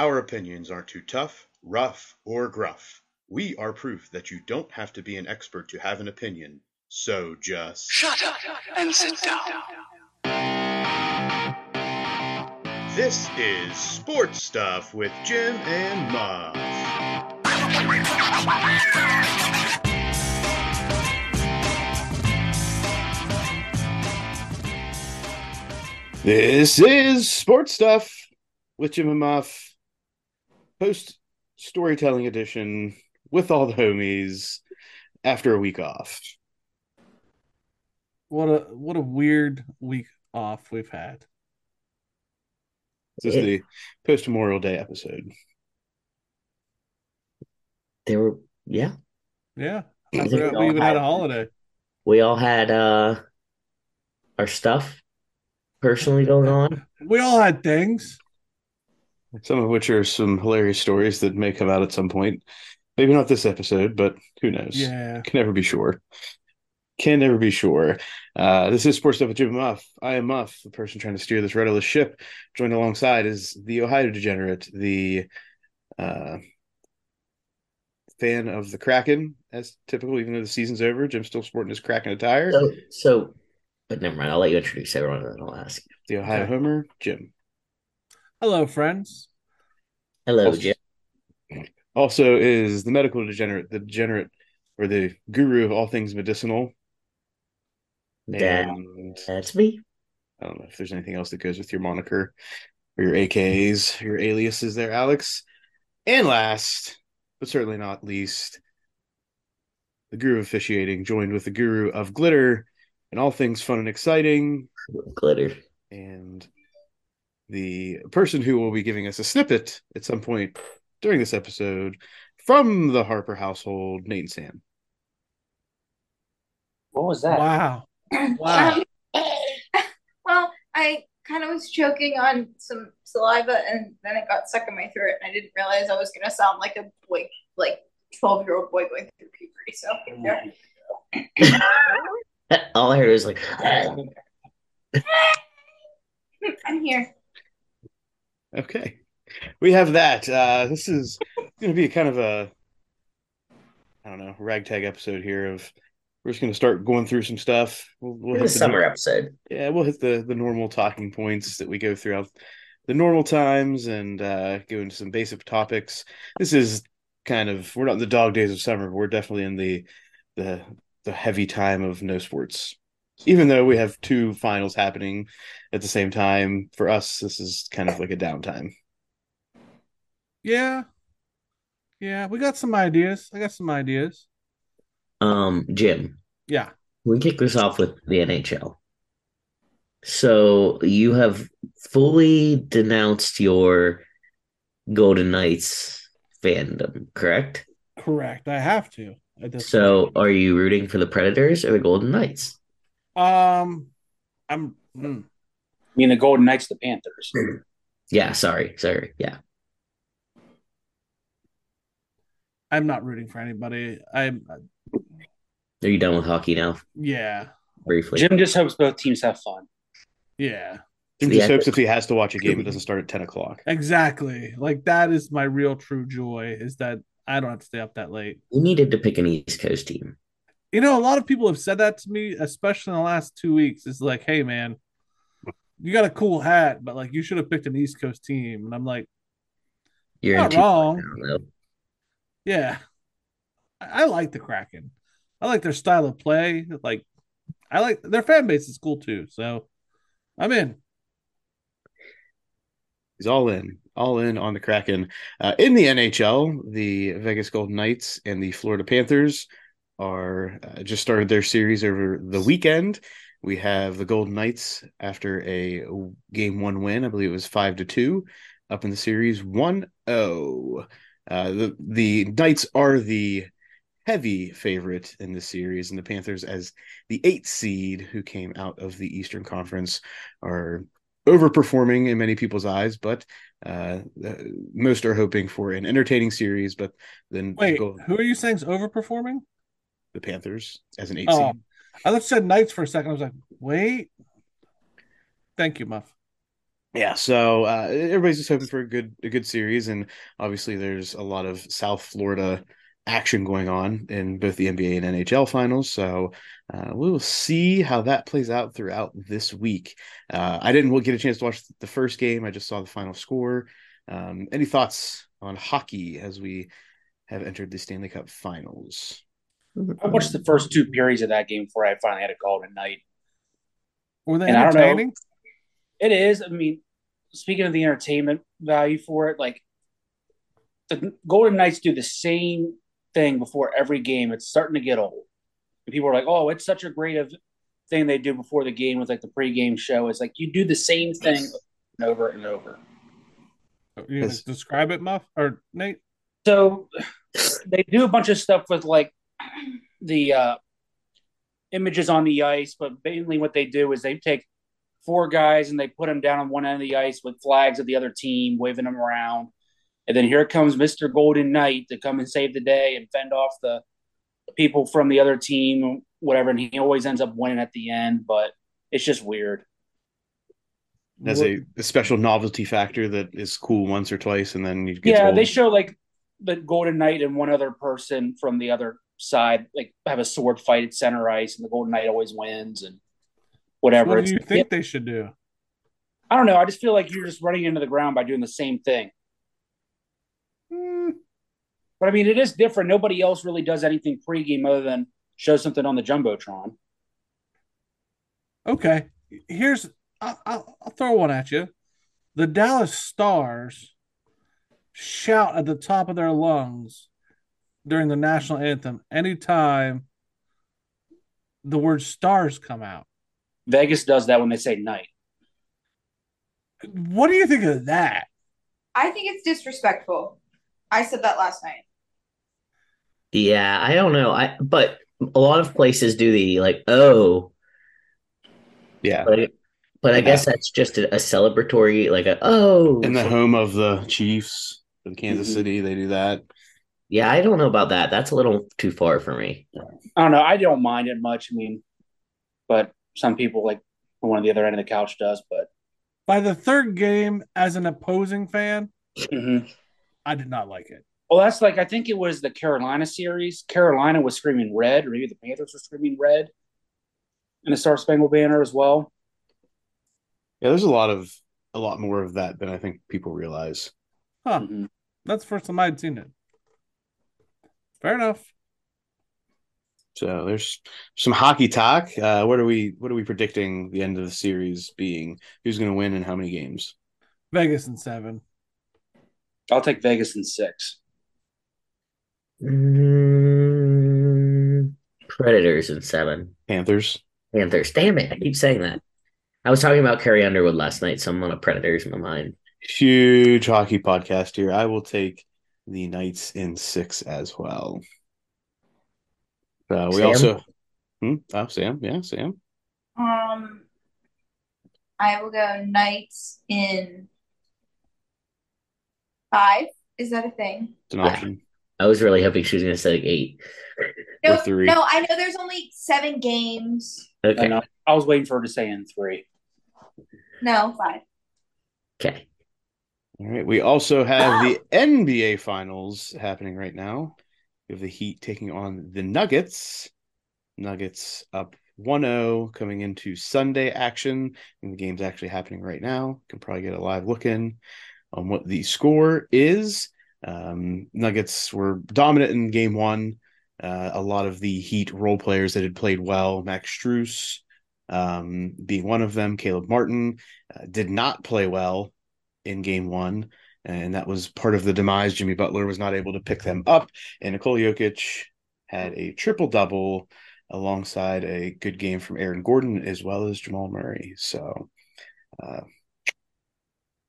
Our opinions aren't too tough, rough, or gruff. We are proof that you don't have to be an expert to have an opinion. So just Shut up and sit down. This is Sports Stuff with Jim and Muff. This is Sports Stuff with Jim and Muff, post storytelling edition with all the homies after a week off. What a what a weird week off we've had. This is the post Memorial Day episode. There were yeah. Yeah. I I forgot we we even had a holiday. We all had uh our stuff personally going on. We all had things. Some of which are some hilarious stories that may come out at some point. Maybe not this episode, but who knows? Yeah. Can never be sure. Can never be sure. Uh, this is Sports Stuff with Jim Muff. I am Muff, the person trying to steer this rudderless ship. Joined alongside is the Ohio Degenerate, the uh, fan of the Kraken, as typical, even though the season's over. Jim's still sporting his Kraken attire. So so but never mind, I'll let you introduce everyone and then I'll ask. the Ohio Okay. Homer, Jim. Hello, friends. Hello, Also- Jim. Also is the medical degenerate, the degenerate, or the guru of all things medicinal. That- And That's me. I don't know if there's anything else that goes with your moniker or your AKs, your aliases there, Alex. And last, but certainly not least, the guru of officiating, joined with the guru of glitter and all things fun and exciting, Glitter. and the person who will be giving us a snippet at some point during this episode from the Harper household, Nate and Sam. What was that? Wow. Wow. Um, well, I kind of was choking on some saliva and then it got stuck in my throat and I didn't realize I was gonna sound like a boy, like 12 year old boy going through puberty. So there. All I heard was like I'm here. Okay. We have that. Uh, this is going to be kind of a, I don't know, ragtag episode here of we're just going to start going through some stuff. We'll, we'll hit the summer episode. Yeah, we'll hit the the normal talking points that we go throughout the normal times and uh, go into some basic topics. This is kind of we're not in the dog days of summer. But we're definitely in the the the heavy time of no sports. Even though we have two finals happening at the same time, for us this is kind of like a downtime. Yeah. Yeah. We got some ideas. I got some ideas. Um, Jim, Yeah. we kick this off with the NHL. So you have fully denounced your Golden Knights fandom, correct? Correct. I have to. At this So are you rooting for the Predators or the Golden Knights? Point. um I'm mm, I mean, the Golden Knights, the Panthers. Yeah, sorry, sorry. Yeah. I'm not rooting for anybody. I'm Are you done with hockey now? yeah. Briefly. Jim just hopes both teams have fun. Yeah. Jim Yeah. just hopes if he has to watch a game, it doesn't start at ten o'clock. Exactly. Like that is my real true joy is that I don't have to stay up that late. We needed to pick an East Coast team. You know, a lot of people have said that to me, especially in the last two weeks. It's like, hey man, you got a cool hat, but like you should have picked an East Coast team. And I'm like, You're Not wrong. now, yeah. I, I like the Kraken. I like their style of play. Like I like their fan base is cool too. So I'm in. He's all in, all in on the Kraken. Uh, in the NHL, the Vegas Golden Knights and the Florida Panthers are uh, just started their series over the weekend. We have the Golden Knights after a game one win. I believe it was five to two, up in the series 1-0. Uh, the the Knights are the heavy favorite in the series, and the Panthers, as the eighth seed who came out of the Eastern Conference, are overperforming in many people's eyes, but uh, most are hoping for an entertaining series. But then Wait, who are you saying is overperforming? The Panthers as an eight Oh, seed. I you said Knights for a second. I was like, wait. Thank you, Muff. yeah, so uh, everybody's just hoping for a good a good series, and obviously there's a lot of South Florida action going on in both the NBA and NHL finals. So uh, we will see how that plays out throughout this week. Uh, I didn't get a chance to watch the first game; I just saw the final score. Um, any thoughts on hockey as we have entered the Stanley Cup Finals? I watched the first two periods of that game before I finally had a call tonight. Were they And I don't know. entertaining? It is. I mean, speaking of the entertainment value for it, like the Golden Knights do the same thing before every game. It's starting to get old. And people are like, "Oh, it's such a great of thing they do before the game with like the pregame show." It's like you do the same thing over and over. You describe it, Muff or Nate? So they do a bunch of stuff with like the uh, images on the ice, but mainly what they do is they take four guys and they put them down on one end of the ice with flags of the other team, waving them around. And then here comes Mr. Golden Knight to come and save the day and fend off the people from the other team, whatever. And he always ends up winning at the end, but it's just weird. As a, a special novelty factor that is cool once or twice, and then you get yeah, old. they show like the Golden Knight and one other person from the other side like have a sword fight at center ice, and the Golden Knight always wins and whatever. What do you think they should do? I don't know. I just feel like you're just running into the ground by doing the same thing. Hmm, But I mean, it is different. Nobody else really does anything pregame other than show something on the jumbotron. okay, here's I'll, I'll, I'll throw one at you. The Dallas Stars shout at the top of their lungs during the national anthem anytime the word stars come out. Vegas does that when they say night. What do you think of that? I think it's disrespectful. I said that last night. Yeah, I don't know. I but a lot of places do the like oh, yeah. but but I guess that's just a, a celebratory like a oh. In the home of the Chiefs, for the Kansas Mhm. City, they do that. Yeah, I don't know about that. That's a little too far for me. I don't know. I don't mind it much. I mean, but some people like one of the other end of the couch does. But By the third game, as an opposing fan, Mhm. I did not like it. well, that's like I think it was the Carolina series. Carolina was screaming red, or maybe the Panthers were screaming red and the Star Spangled Banner as well. Yeah, there's a lot of a lot more of that than I think people realize. Huh. Mhm. That's the first time I'd seen it. Fair enough. So there's some hockey talk. Uh, what are we what are we predicting the end of the series being? Who's going to win and how many games? Vegas in seven. I'll take Vegas in six. Mm, Predators in seven. Panthers. Panthers. Damn it! I keep saying that. I was talking about Carrie Underwood last night, so I'm on a Predators in my mind. Huge hockey podcast here. I will take the Knights in six as well. Uh, we Sam? also, hmm? oh Sam, yeah, Sam. Um, I will go Knights in five. Is that a thing? It's an option. I was really hoping she was going to say like eight. No, three. no. I know there's only seven games. Okay. And uh, I was waiting for her to say in three. No, five. Okay. All right. We also have the NBA Finals happening right now. We have the Heat taking on the Nuggets. Nuggets up 1-0 coming into Sunday action. And the game's actually happening right now. Can probably get a live look in on what the score is. Um, Nuggets were dominant in game one. Uh, a lot of the Heat role players that had played well, Max Strus um, being one of them, Caleb Martin, uh, did not play well in game one. And that was part of the demise. Jimmy Butler was not able to pick them up. And Nikola Jokic had a triple double alongside a good game from Aaron Gordon as well as Jamal Murray. So, uh,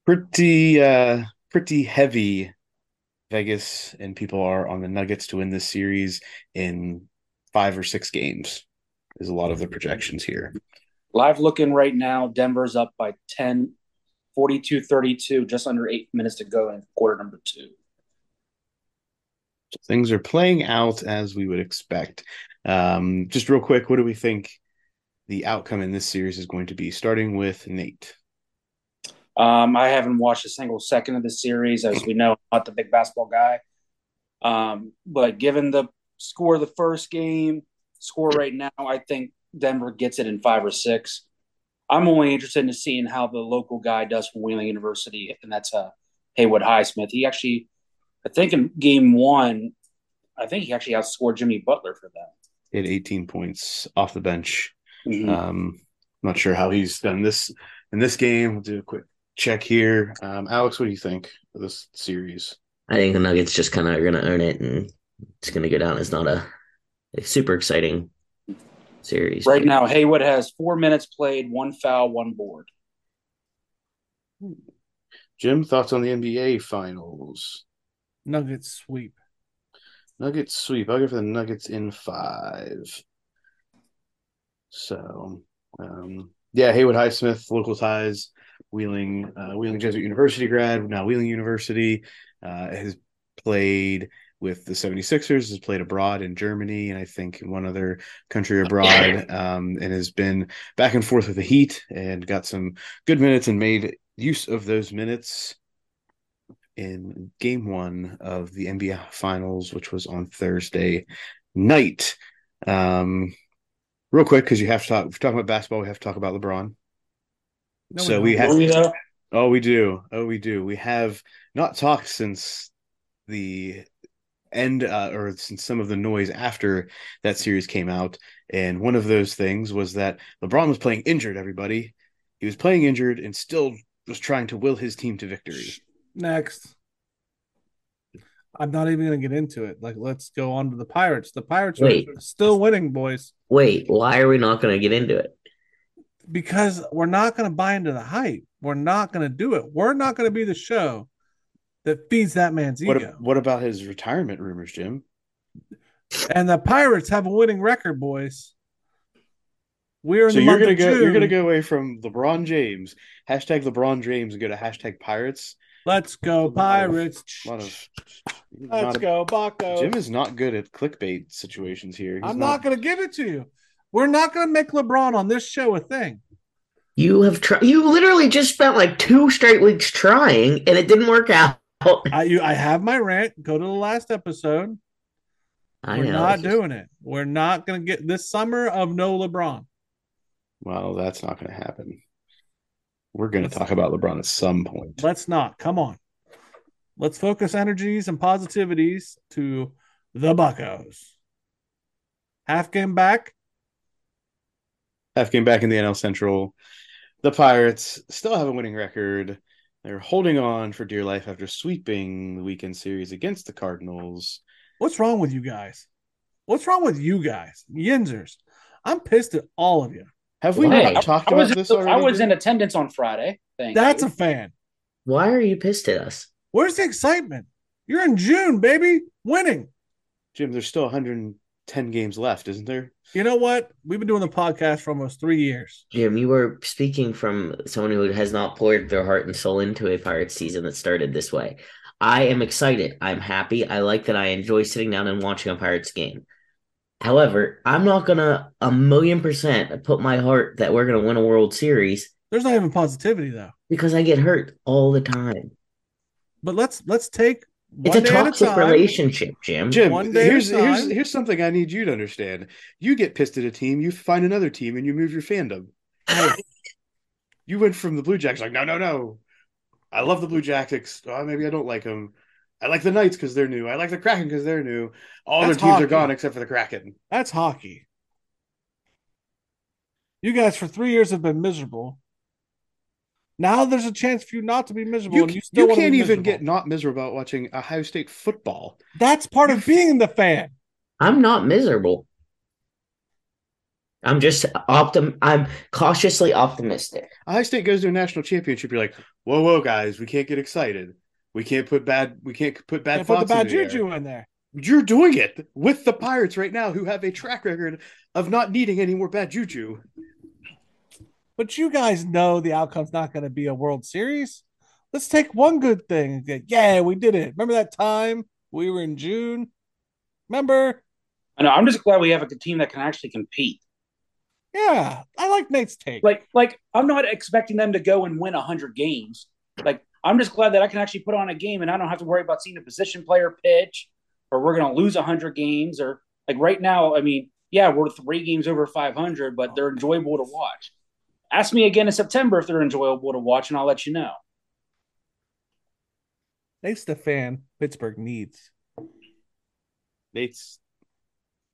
pretty, uh, pretty heavy Vegas and people are on the Nuggets to win this series in five or six games. Is a lot of the projections here. Live looking right now, Denver's up by 10, 42 32, just under eight minutes to go in quarter number two. Things are playing out as we would expect. Um, just real quick, what do we think the outcome in this series is going to be? Starting with Nate. Um, I haven't watched a single second of the series, as we know, I'm not the big basketball guy. Um, but given the score of the first game, score right now, I think Denver gets it in five or six. I'm only interested in seeing how the local guy does from Wheeling University, and that's uh, Haywood Highsmith. He actually, I think in game one, I think he actually outscored Jimmy Butler for that. He had 18 points off the bench. Mhm. Um, not sure how he's done this in this game. We'll do a quick check here. Um, Alex, what do you think of this series? I think the Nuggets just kind of are going to earn it and it's going to go down as not a, a super exciting series. Right now, Haywood has four minutes played, one foul, one board. Jim, thoughts on the NBA finals? Nuggets sweep. Nuggets sweep. I'll go for the Nuggets in five. So, um, yeah, Haywood Highsmith, local ties, Wheeling, uh, Wheeling Jesuit University grad, now Wheeling University, uh, has played with the 76ers, has played abroad in Germany, and I think one other country abroad, um, and has been back and forth with the Heat and got some good minutes and made use of those minutes in game one of the NBA Finals, which was on Thursday night. Um, real quick, because you have to talk. If we're talking about basketball, we have to talk about LeBron. No, so don't. we have. We. Oh, we do. Oh, we do. We have not talked since the end, uh, or since some of the noise after that series came out. And one of those things was that LeBron was playing injured. Everybody, he was playing injured and still was trying to will his team to victory. Next. I'm not even going to get into it. Like, let's go on to the Pirates. The Pirates Wait. are still winning, boys, Wait, why are we not going to get into it? because we're not going to buy into the hype. We're not going to do it. We're not going to be the show that feeds that man's What, ego. what about his retirement rumors, Jim? And the Pirates have a winning record, boys. We're in So the you're month gonna of go. You're gonna go away from LeBron James hashtag LeBron James and go to hashtag Pirates. Let's go, Pirates. A lot of. Let's go, Bucco. Jim is not good at clickbait situations here. He's I'm not going to give it to you. We're not going to make LeBron on this show a thing. You have tried. You literally just spent like two straight weeks trying, and it didn't work out. I you, I have my rant. Go to the last episode. I We're know. not doing it. We're not going to get this summer of no LeBron. Well, that's not going to happen. We're going to talk about LeBron at some point. Let's not. Come on. Let's focus energies and positivities to the Buccos. Half game back. Half game back in the NL Central. The Pirates still have a winning record. They're holding on for dear life after sweeping the weekend series against the Cardinals. What's wrong with you guys? What's wrong with you guys? Yinzers. I'm pissed at all of you. Have we Hey, not talked I was, about this I was in attendance on Friday. Thank That's you. a fan. Why are you pissed at us? Where's the excitement? You're in June, baby. Winning. Jim, there's still 110 games left, isn't there? You know what? We've been doing the podcast for almost three years. Jim, you were speaking from someone who has not poured their heart and soul into a Pirates season that started this way. I am excited. I'm happy. I like that I enjoy sitting down and watching a Pirates game. However, I'm not gonna a million percent put my heart that we're gonna win a World Series There's not even positivity though. because I get hurt all the time. But let's let's take It's a toxic time. relationship, Jim. Jim, One day here's here's here's something I need you to understand. You get pissed at a team, you find another team, and you move your fandom. you went from the Blue Jackets like, no, no, no. I love the Blue Jackets. Oh, maybe I don't like them. I like the Knights because they're new. I like the Kraken because they're new. All That's their teams hockey. are gone except for the Kraken. That's hockey. You guys for three years have been miserable. Now there's a chance for you not to be miserable, You, and you still you wanna can't be even get not miserable about watching Ohio State football. That's part of being the fan. I'm not miserable. I'm just optim. I'm cautiously optimistic. Ohio State goes to a national championship. You're like, whoa, whoa, guys, we can't get excited. We can't put bad. We can't put bad Can't put the bad into the air. juju in there. You're doing it with the Pirates right now, who have a track record of not needing any more bad juju. But you guys know the outcome's not going to be a World Series. Let's take one good thing. Yeah, we did it. Remember that time we were in June? Remember? I know. I'm just glad we have a team that can actually compete. Yeah, I like Nate's take. Like, like I'm not expecting them to go and win hundred games. Like, I'm just glad that I can actually put on a game and I don't have to worry about seeing a position player pitch or we're going to lose hundred games or like right now. I mean, yeah, we're three games over 500, but they're enjoyable to watch. Ask me again in September if they're enjoyable to watch, and I'll let you know. Nate's the fan Pittsburgh needs. Nate's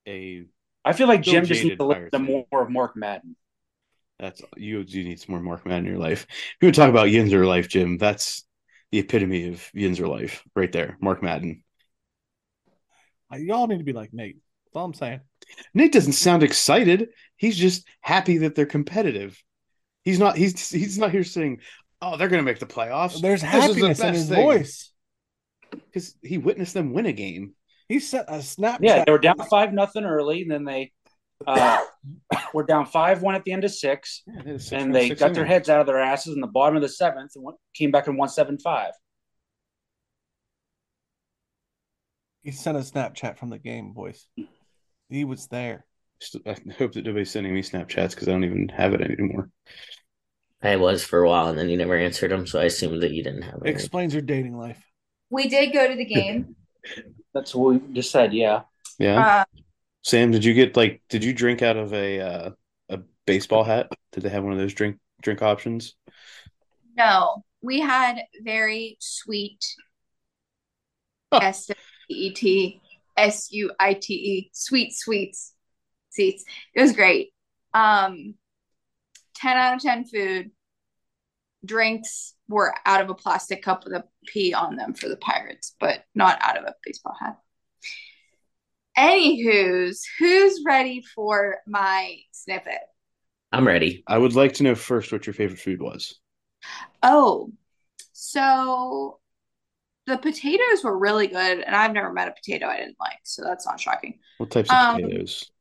a I feel like Jim just needs to listen to more of Mark Madden. that's you. You need some more Mark Madden in your life. If you would talk about Yinzer life, Jim, that's the epitome of Yinzer life right there. Mark Madden. Uh, Y'all need to be like Nate. That's all I'm saying. Nate doesn't sound excited. He's just happy that they're competitive. He's not. He's he's not here saying, "Oh, they're going to make the playoffs." There's This is the happiness in his thing. voice. because he witnessed them win a game. He sent a Snapchat. Yeah, they were down five nothing early, and then they uh, were down five one at the end of six, and they got their heads out of their asses in the bottom of the seventh and went, came back and won seven five. He sent a Snapchat from the game, boys. He was there. I hope that nobody's sending me Snapchats because I don't even have it anymore. I was for a while, and then you never answered them, so I assumed that you didn't have it. Explains your dating life. We did go to the game. That's what we just said. Yeah, Yeah, Uh, Sam, did you get like? Did you drink out of a uh, a baseball hat? Did they have one of those drink drink options? no, we had very sweet Huh. S W E T S U I T E sweet sweets seats. It was great. Um, ten out of ten food. Drinks were out of a plastic cup with a P on them for the Pirates, but not out of a baseball hat. Anywho's, who's ready for my snippet? I'm ready. I would like to know first what your favorite food was. Oh, so the potatoes were really good, and I've never met a potato I didn't like, so that's not shocking. What types of Um, potatoes?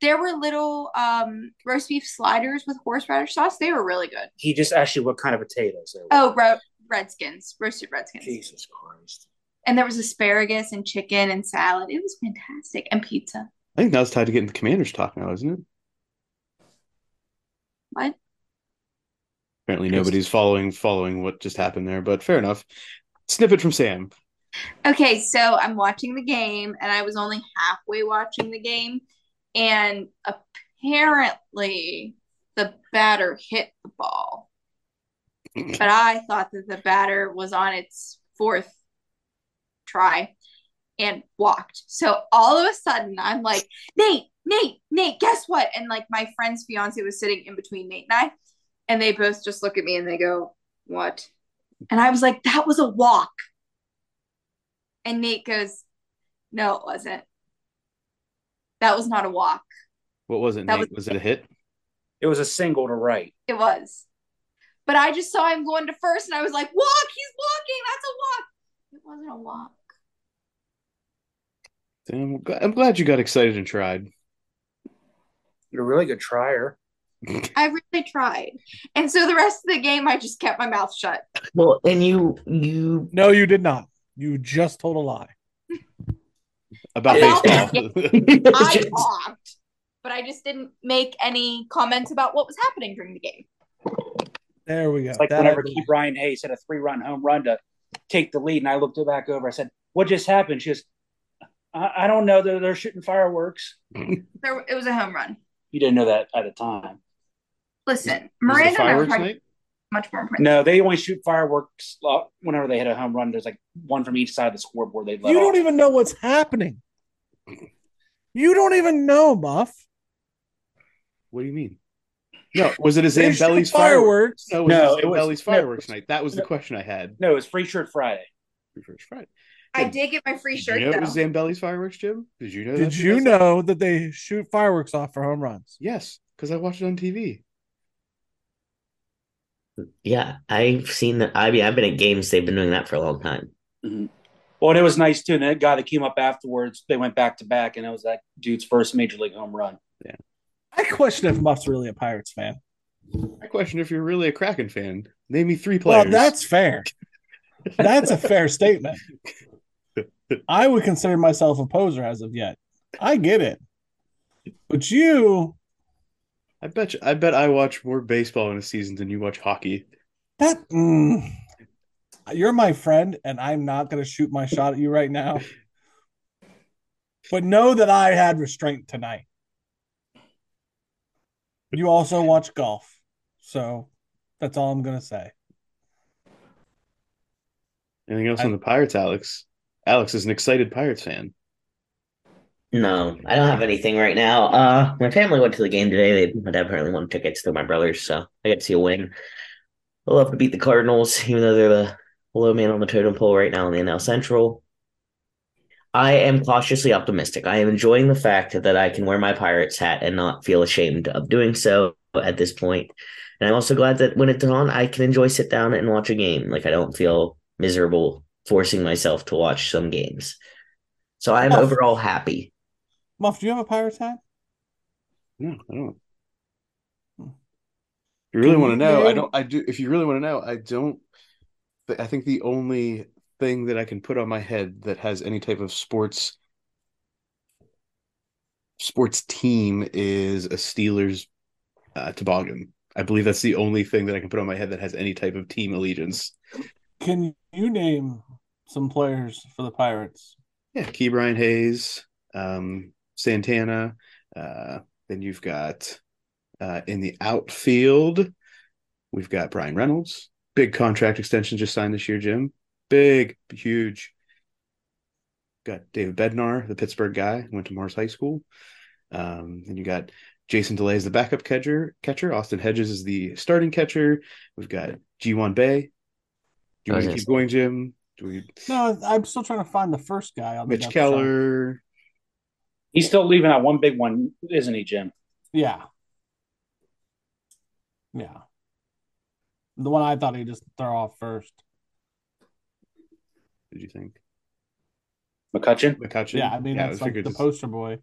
There were little um roast beef sliders with horseradish sauce. They were really good. he just asked you what kind of potatoes. They were. Oh, ro- redskins, roasted redskins. Jesus Christ! And there was asparagus and chicken and salad. It was fantastic. And pizza. I think now's time to get into Commander's talk now, isn't it? What? Apparently nobody's following following what just happened there, but fair enough. Snippet from Sam. Okay, so I'm watching the game, and I was only halfway watching the game, and apparently the batter hit the ball. But I thought that the batter was on its fourth try and walked. So all of a sudden, I'm like, Nate, Nate, Nate, guess what? And like my friend's fiance was sitting in between Nate and I, and they both just look at me and they go, What? And I was like, That was a walk. And Nate goes, No, it wasn't. That was not a walk. What was it, That Nate? was- Was it a hit? It was a single to right. It was. But I just saw him going to first and I was like, Walk, he's walking. That's a walk. It wasn't a walk. I'm I'm glad you got excited and tried. You're a really good trier. I really tried. And so the rest of the game, I just kept my mouth shut. Well, and you you No, you did not. You just told a lie. About About- baseball. I talked, but I just didn't make any comments about what was happening during the game. There we go. It's like That whenever I- Ke'Bryan Hayes hit a three run home run to take the lead, and I looked it back over. I said, "What just happened?" She goes, "I, I don't know. They're, they're shooting fireworks." There, it was a home run. You didn't know that at the time. Listen, Miranda and I were fireworks talking night? Much more important. No, they only shoot fireworks uh, whenever they hit a home run. There's like one from each side of the scoreboard. They let you don't even know what's happening. You don't even know, Muff. What do you mean? No, was it a They shoot Zambelli's fireworks? fireworks. No, it was No, it was- Zambelli's fireworks no. night. That was the question I had. No, it was Free Shirt Friday. Free Shirt Friday. I did get my free Did shirt you know though. it was Zambelli's fireworks, Jim? Did you know? Did that's you they said? know that they shoot fireworks off for home runs? Yes, because I watched it on TV. Yeah, I've seen that. I mean, I've been at games. They've been doing that for a long time. Mm-hmm. Well, and it was nice too. And that guy that came up afterwards, they went back to back, and it was that dude's first major league home run. Yeah, I question if Muff's really a Pirates fan. I question if you're really a Kraken fan. Name me three Well, that's fair. That's a fair statement. I would consider myself a poser as of yet. I get it. But you I bet you, I bet I watch more baseball in a season than you watch hockey. That mm, you're my friend, and I'm not going to shoot my shot at you right now. But know that I had restraint tonight. You also watch golf, so that's all I'm going to say. Anything else I- on the Pirates, Alex? Alex is an excited Pirates fan. No, I don't have anything right now. Uh, my family went to the game today. They, my dad apparently won tickets to my brothers, so I got to see a win. I love to beat the Cardinals, even though they're the low man on the totem pole right now in the NL Central. I am cautiously optimistic. I am enjoying the fact that I can wear my Pirates hat and not feel ashamed of doing so at this point. And I'm also glad that when it's on, I can enjoy sit down and watch a game. Like I don't feel miserable forcing myself to watch some games. So I'm Oh. overall happy. Muff, do you have a pirate hat? No, I don't. Hmm. If you really Can want to know, I don't. I do. If you really want to know, I don't. I think the only thing that I can put on my head that has any type of sports sports team is a Steelers uh, toboggan. I believe that's the only thing that I can put on my head that has any type of team allegiance. Can you name some players for the Pirates? Yeah, Ke'Bryan Hayes, um, Santana. Uh, then you've got uh, in the outfield, we've got Bryan Reynolds. Big contract extension just signed this year, Jim. Big, huge. Got David Bednar, the Pittsburgh guy, went to Mars High School. Um, then you got Jason DeLay as the backup catcher. Catcher Austin Hedges is the starting catcher. We've got Ji-Hwan Bae. Do you want to gonna keep going, Jim? Do we? No, I'm still trying to find the first guy on the Mitch depth. Keller. He's still leaving out one big one, isn't he, Jim? Yeah. Yeah. The one I thought he'd just throw off first. Did you think? McCutchen. McCutchen. Yeah, I mean that's I like the this- poster boy.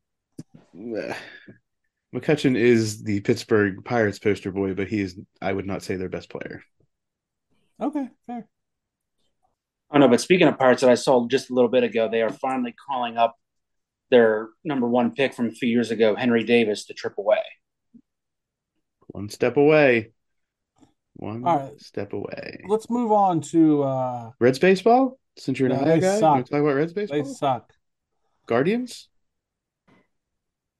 McCutchen is the Pittsburgh Pirates poster boy, but he is I would not say their best player. Okay, fair. I oh, no, but speaking of Pirates that I saw just a little bit ago, they are finally calling up their number one pick from a few years ago, Henry Davis, to trip away. One step away. One All right. step away. Let's move on to uh Reds baseball? Since you're an No, Ohio they guy, you suck. want talk about Reds baseball. they baseball? suck. Guardians?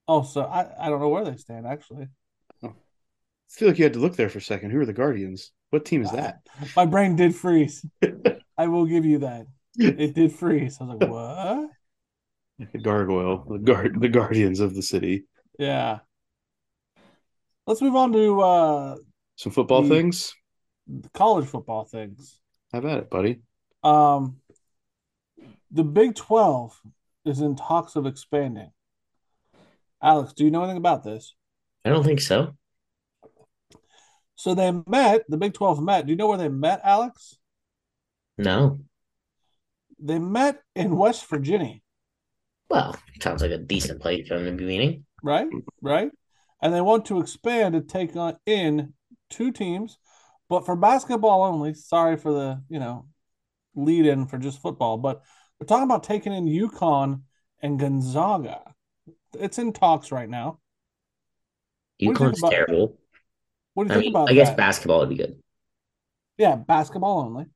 Oh, so I, I don't know where they stand actually. I feel like you had to look there for a second. Who are the Guardians? What team is that? My brain did freeze. I will give you that. It did freeze. I was like, what? The gargoyle, the guard, the guardians of the city. Yeah. Let's move on to uh Some football The- things. the college football things. How about it, buddy? Um, the Big 12 is in talks of expanding. Alex, do you know anything about this? I don't think so. So they met, the Big 12 met. Do you know where they met, Alex? No. They met in West Virginia, Well, sounds like a decent place for them to be meeting. right? Right? And they want to expand to take on in two teams, but for basketball only. Sorry for the, you know, lead in for just football, but we're talking about taking in UConn and Gonzaga. It's in talks right now. What do you think UConn's about- terrible. What do you I think mean, about I guess that? basketball would be good. Yeah, basketball only.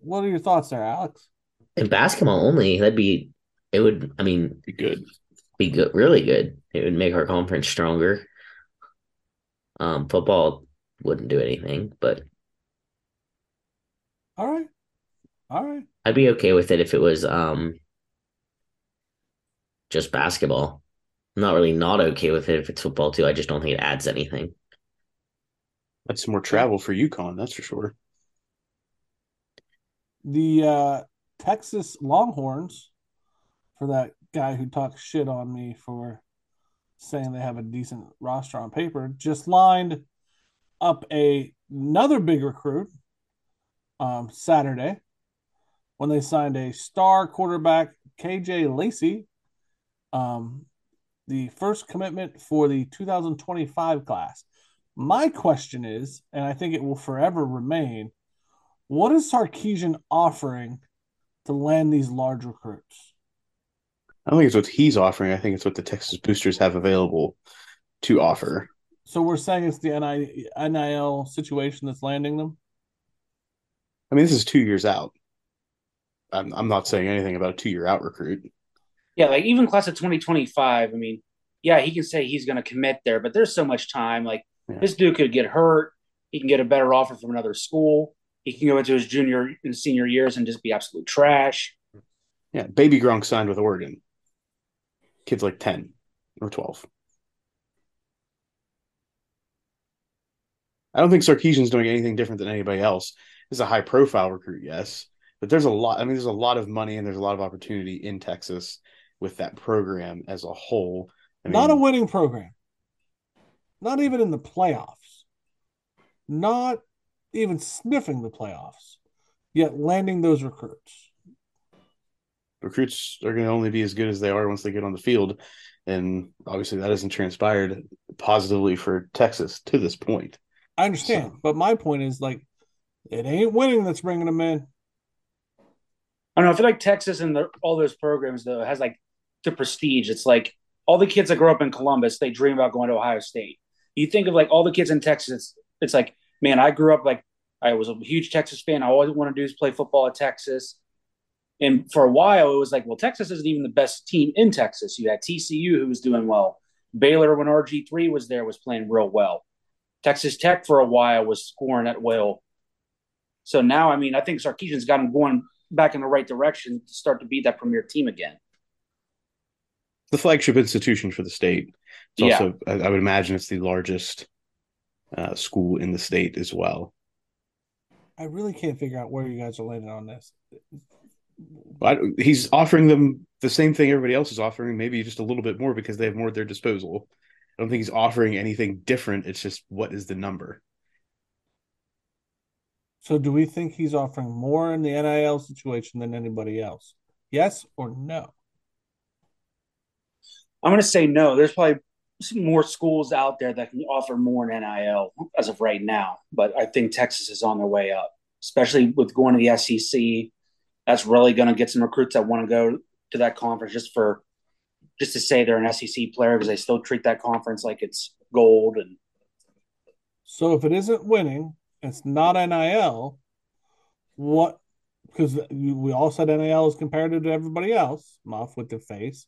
What are your thoughts there, Alex? In basketball only, that'd be it would I mean Be good. be good really good. It would make our conference stronger. Um football wouldn't do anything, but All right. All right. I'd be okay with it if it was um just basketball. I'm not really not okay with it if it's football too. I just don't think it adds anything. That's more travel for UConn, that's for sure. The uh, Texas Longhorns, for that guy who talks shit on me for saying they have a decent roster on paper, just lined up a another big recruit um, Saturday when they signed a star quarterback KJ Lacey. Um, the first commitment for the 2025 class. My question is, and I think it will forever remain, what is Sarkisian offering to land these large recruits? I don't think it's what he's offering. I think it's what the Texas Boosters have available. to offer. So we're saying it's the NIL situation that's landing them. I mean, this is two years out. I'm, I'm not saying anything about a two year out recruit. Yeah, like even class of 2025, I mean, yeah, he can say he's going to commit there, but there's so much time. Like Yeah. this dude could get hurt. He can get a better offer from another school. He can go into his junior and senior years and just be absolute trash. Yeah, Baby Gronk signed with Oregon. Kid's like 10 or 12. I don't think Sarkisian's doing anything different than anybody else. He's a high profile recruit, yes. But there's a lot, I mean, there's a lot of money and there's a lot of opportunity in Texas with that program as a whole. I Not a winning program. Not even in the playoffs. Not even sniffing the playoffs. Yet landing those recruits. Recruits are going to only be as good as they are once they get on the field. And obviously, that hasn't transpired positively for Texas to this point. I understand, So- but my point is like, it ain't winning that's bringing them in. I don't know. I feel like Texas and the, all those programs though has like the prestige. It's like all the kids that grow up in Columbus, they dream about going to Ohio State. You think of like all the kids in Texas. It's, it's like, man, I grew up like I was a huge Texas fan. I always want to do is play football at Texas. And for a while, it was like, well, Texas isn't even the best team in Texas. You had TCU who was doing well. Baylor, when RG three was there, was playing real well. Texas Tech for a while was scoring at will. So now, I mean, I think Sarkisian's got him going back in the right direction to start to be that premier team again. The flagship institution for the state. It's Yeah. also, I, I would imagine, it's the largest uh, school in the state as well. I really can't figure out where you guys are landing on this. I, he's offering them the same thing everybody else is offering, maybe just a little bit more because they have more at their disposal. I don't think he's offering anything different. It's just what is the number? So, do we think he's offering more in the NIL situation than anybody else? Yes or no? I'm going to say no. There's probably some more schools out there that can offer more in NIL as of right now, but I think Texas is on their way up, especially with going to the SEC. That's really going to get some recruits that want to go to that conference just for just to say they're an SEC player because they still treat that conference like it's gold and So, if it isn't winning, it's not NIL. What? Because we all said NIL is comparative to everybody else. Muff with the face.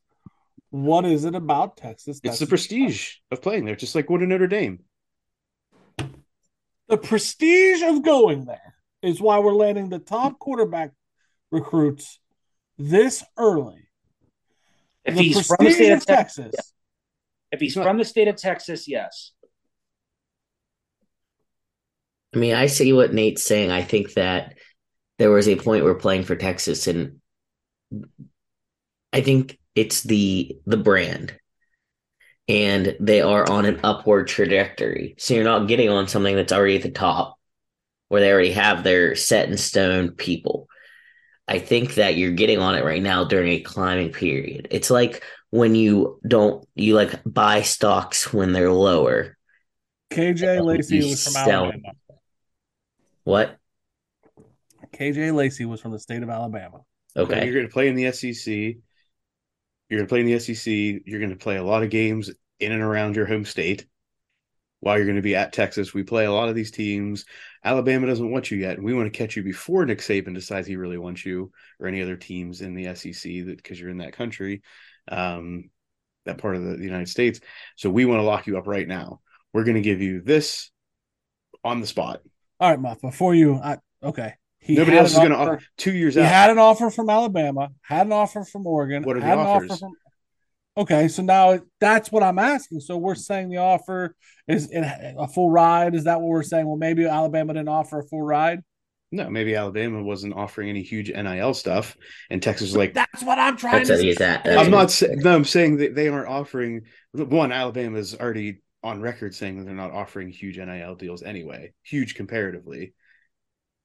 What is it about Texas? It's the prestige of playing there, just like going to Notre Dame. The prestige of going there is why we're landing the top quarterback recruits this early. if the he's from the state of Texas, Texas. if he's He's from the state of Texas, yes. I mean, I see what Nate's saying. I think that there was a point where playing for Texas, and I think it's the the brand, and they are on an upward trajectory. So you're not getting on something that's already at the top, where they already have their set in stone people. I think that you're getting on it right now during a climbing period. It's like when you don't you like buy stocks when they're lower. KJ Lacey was from sell- Alabama. What? KJ Lacey was from the state of Alabama. Okay. You're going to play in the SEC. You're going to play in the SEC. You're going to play a lot of games in and around your home state. While you're going to be at Texas, we play a lot of these teams. Alabama doesn't want you yet, and we want to catch you before Nick Saban decides he really wants you, or any other teams in the SEC that because you're in that country, um, that part of the, the United States. So we want to lock you up right now. We're going to give you this on the spot. All right, Muff. Before you, I, okay. He Nobody else is going to offer- two years He out. had an offer from Alabama. Had an offer from Oregon. What are the offers? offer from. Okay, so now that's what I'm asking. So we're saying the offer is a full ride. Is that what we're saying? Well, maybe Alabama didn't offer a full ride. No, maybe Alabama wasn't offering any huge NIL stuff, and Texas was like, That's what I'm trying That's to say. he's at. I'm not saying no, I'm saying that they aren't offering one, Alabama's already on record saying that they're not offering huge NIL deals anyway, huge comparatively.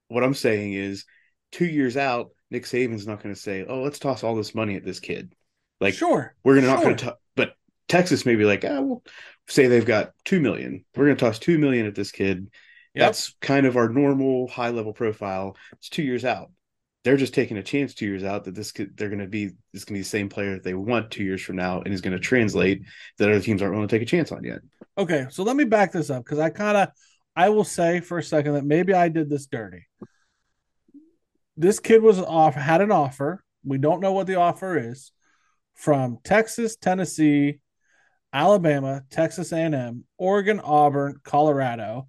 What I'm saying is two years out, Nick Saban's not going to say, Oh, let's toss all this money at this kid. Like sure, we're gonna not gonna t- but Texas may be like, ah, we'll say they've got two million. We're gonna toss two million at this kid. Yep. That's kind of our normal high level profile. It's two years out. they're just taking a chance two years out that this could they're going to be this going to be the same player that they want two years from now and is going to translate that other teams aren't willing to take a chance on yet. Okay, so let me back this up because I kind of I will say for a second that maybe I did this dirty. This kid was off had an offer. We don't know what the offer is from Texas, Tennessee, Alabama, Texas A&M, Oregon, Auburn, Colorado,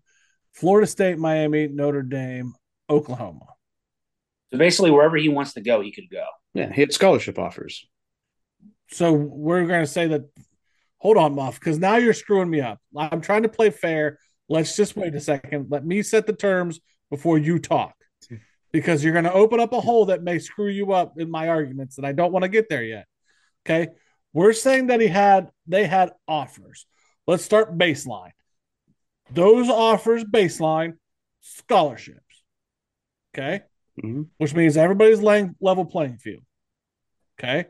Florida State, Miami, Notre Dame, Oklahoma. So basically, wherever he wants to go, he could go. Yeah, he had scholarship offers. So we're going to say that. Hold on, Muff, because now you're screwing me up. I'm trying to play fair. Let's just wait a second. Let me set the terms before you talk, because you're going to open up a hole that may screw you up in my arguments, and I don't want to get there yet. Okay, we're saying that he had they had offers. Let's start baseline. Those offers baseline scholarships. Okay. Mm-hmm. Which means everybody's laying level playing field. Okay.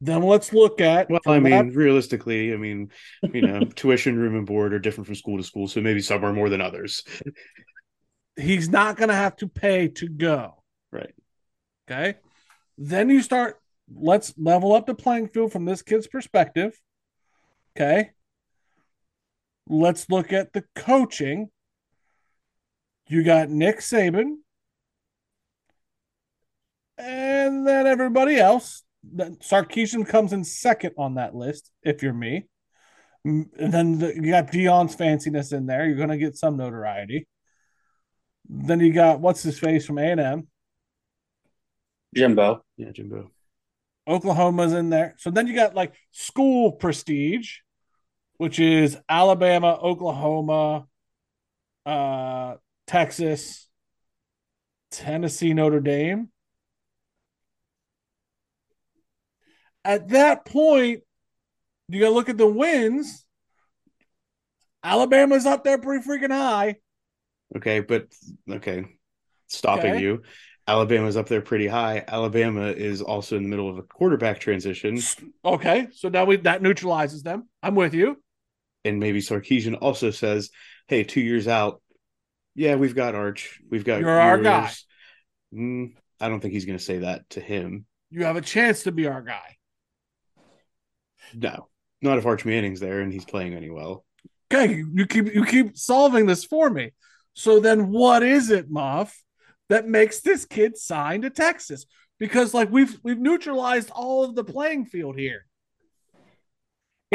Then let's look at. Well, I mean, that, realistically, I mean, you know, tuition, room, and board are different from school to school, so maybe some are more than others. He's not going to have to pay to go. Right. Okay. Then you start. Let's level up the playing field from this kid's perspective. Okay. Let's look at the coaching. You got Nick Saban, and then everybody else. Sarkisian comes in second on that list. If you're me, and then the, you got Deion Sanders in there. You're going to get some notoriety. Then you got what's his face from A and M, Jimbo. Yeah, Jimbo. Oklahoma's in there. So then you got like school prestige, which is Alabama, Oklahoma, uh, Texas, Tennessee, Notre Dame. At that point, you got to look at the wins. Alabama's up there pretty freaking high. Okay, but okay, stopping Okay. you. Alabama's up there pretty high. Alabama is also in the middle of a quarterback transition, Okay, so now we that neutralizes them. I'm with you. and maybe Sarkisian also says, "Hey, two years out, yeah, we've got Arch, we've got You're our guy." Mm, I don't think he's going to say that to him. You have a chance to be our guy. No, not if Arch Manning's there and he's playing any well. Okay, you- you keep you keep solving this for me. So then what is it, Muff, that makes this kid sign to Texas? Because like we've we've neutralized all of the playing field here.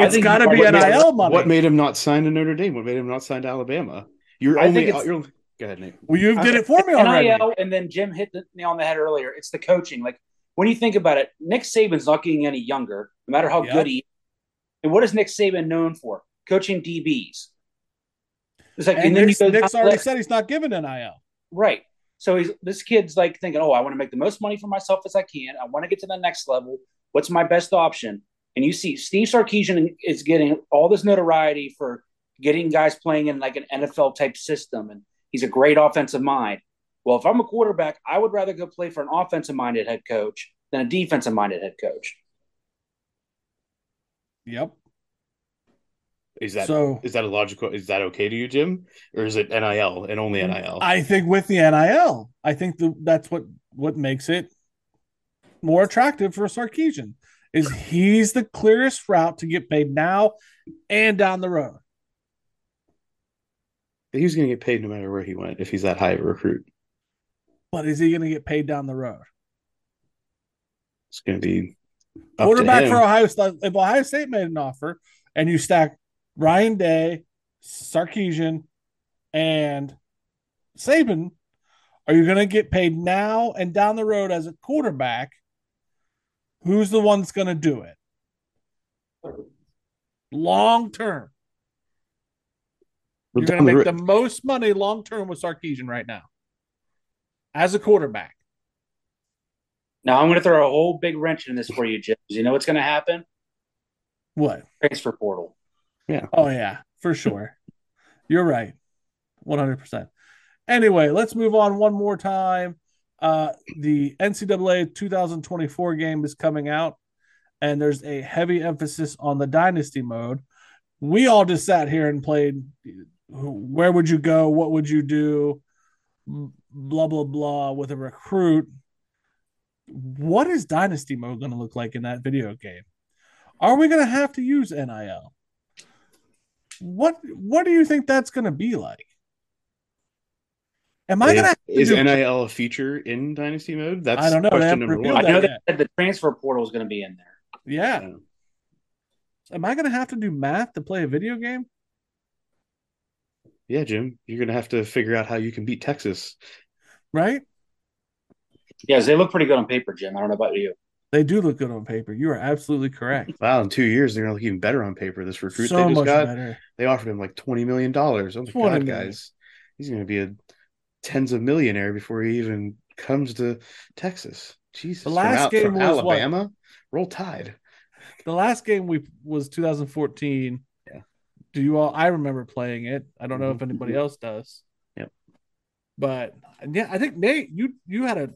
I It's think got to be are- NIL money. What made him not sign to Notre Dame? What made him not sign to Alabama? You're I only. think You're, go ahead, Nate. well, you did it for me already. NIL, and then Jim hit the nail on the head earlier. It's the coaching. Like when you think about it, Nick Saban's not getting any younger, no matter how Yeah. good he. Is. And what is Nick Saban known for? Coaching DBs. It's like, And, then Nick's, you go Nick's already the- said he's not giving NIL. right. So he's this kid's like thinking, oh, I want to make the most money for myself as I can. I want to get to the next level. What's my best option? And you see, Steve Sarkisian is getting all this notoriety for getting guys playing in like an NFL type system, and he's a great offensive mind. Well, if I'm a quarterback, I would rather go play for an offensive minded head coach than a defensive minded head coach. Yep. Is that So- is that a logical? Is that okay to you, Jim, or is it NIL and only NIL? I think with the NIL, I think the, that's what what makes it more attractive for a Sarkisian is he's the clearest route to get paid now and down the road. he was going to get paid no matter where he went if he's that high of a recruit. But is he going to get paid down the road? It's going to be Quarterback for Ohio State. If Ohio State made an offer and you stack Ryan Day, Sarkisian, and Saban, are you going to get paid now and down the road as a quarterback? Who's the one that's going to do it? Long term. Well, You're going to make ro- the most money long term with Sarkisian right now as a quarterback. Now I'm going to throw a whole big wrench in this for you, Jim. You know what's going to happen? What? Transfer portal. Oh yeah, for sure. You're right. 100%. Anyway, let's move on one more time. Uh the NCAA 2024 game is coming out and there's a heavy emphasis on the dynasty mode. We all just sat here and played where would you go? What would you do? blah blah blah with a recruit. What is Dynasty mode going to look like in that video game? Are we going to have to use NIL? What What do you think that's going to be like? Am I Is, going to is NIL a feature in Dynasty mode? That's I don't know. Question number one. I know that that the transfer portal is going to be in there. Yeah. Yeah. Am I going to have to do math to play a video game? Yeah, Jim, you're gonna have to figure out how you can beat Texas. Right? Yes, they look pretty good on paper, Jim. I don't know about you. They do look good on paper. You are absolutely correct. Wow, in two years they're gonna look even better on paper. This recruit so they just got, better. they offered him like twenty million dollars. Oh my god, million. guys, he's gonna be a tens of millionaire before he even comes to Texas. Jesus, The last out- game was what? Alabama. Roll Tide. The last game we was 2014. Yeah. Do you all? I remember playing it. I don't know if mm-hmm. anybody else does. Yep. But yeah, I think Nate, you you had a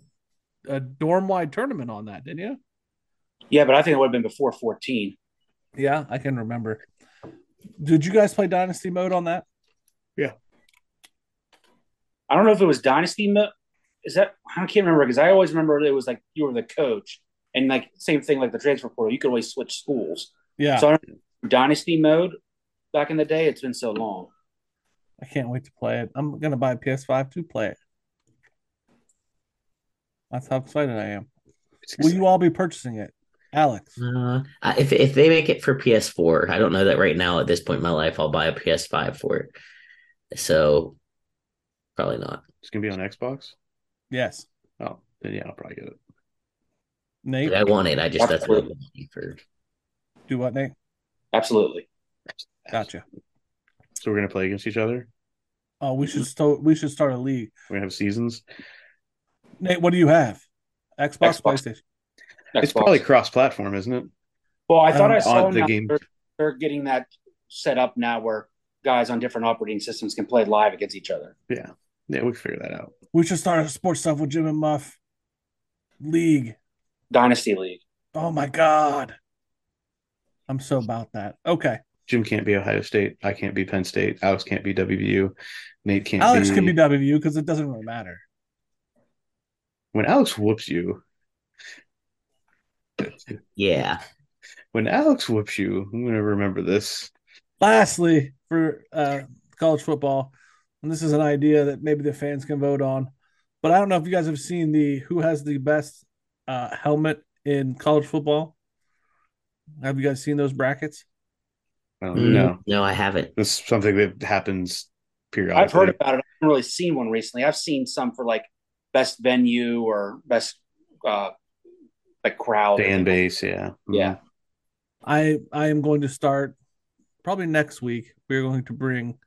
a dorm wide tournament on that, didn't you? Yeah, but I think it would have been before 14. Yeah, I can remember. Did you guys play Dynasty mode on that? Yeah. I don't know if it was Dynasty. mode. Is that I can't remember because I always remember it was like you were the coach and like same thing like the transfer portal. You could always switch schools. Yeah, So I don't Dynasty mode back in the day. It's been so long. I can't wait to play it. I'm gonna buy a PS5 to play it. That's how excited I am. Will you all be purchasing it, Alex? Uh, if if they make it for PS4, I don't know that right now at this point in my life I'll buy a PS5 for it. So probably not. It's gonna be on Xbox. Yes, Oh, then yeah, I'll probably get it. Nate. I want it. I just that's what I'm looking for. Do what, Nate? Absolutely. Gotcha. So we're gonna play against each other. Oh, we should start. We should start a league. We're gonna have seasons. Nate, what do you have? Xbox, Xbox. PlayStation. It's probably cross-platform, isn't it? Well, I thought um, I saw on the game. They're, they're getting that set up now where guys on different operating systems can play live against each other. Yeah, yeah, we can figure that out. We should start a sports stuff with Jim and Muff. League. Dynasty League. Oh my god. I'm so about that. Okay. Jim can't be Ohio State. I can't be Penn State. Alex can't be WVU. Nate can't. Alex be... can be WVU because it doesn't really matter. When Alex whoops you. Yeah. When Alex whoops you, I'm gonna remember this. Lastly, for uh, college football, and this is an idea that maybe the fans can vote on, but I don't know if you guys have seen the who has the best uh, helmet in college football. Have you guys seen those brackets? Oh, Mm, No, no, I haven't. It's something that happens periodically. I've heard about it. I haven't really seen one recently. I've seen some for like best venue or best uh like crowd. fan base. Yeah, Yeah. I I am going to start probably next week. We're going to bring.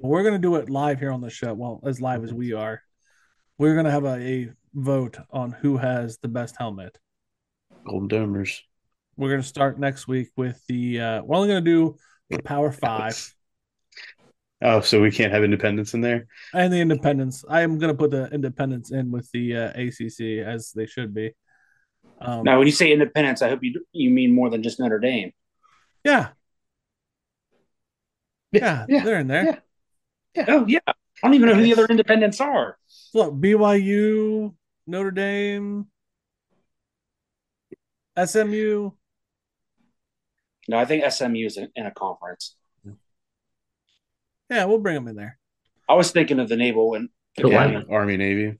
We're going to do it live here on the show. Well, as live as we are, we're going to have a, a vote on who has the best helmet. Golden Domers. We're going to start next week with the. Uh, we're only going to do the Power Five Oh, so we can't have independence in there. and the independence, I am going to put the independence in with the uh, ACC as they should be. Um, Now, when you say independence, I hope you you mean more than just Notre Dame. yeah, yeah, yeah, they're in there. yeah. Oh yeah, I don't even know who the other independents are. Look, BYU, Notre Dame, SMU. No, I think SMU is in, in a conference. Yeah, we'll bring them in there. I was thinking of the Naval and wow. Academy. Army Navy.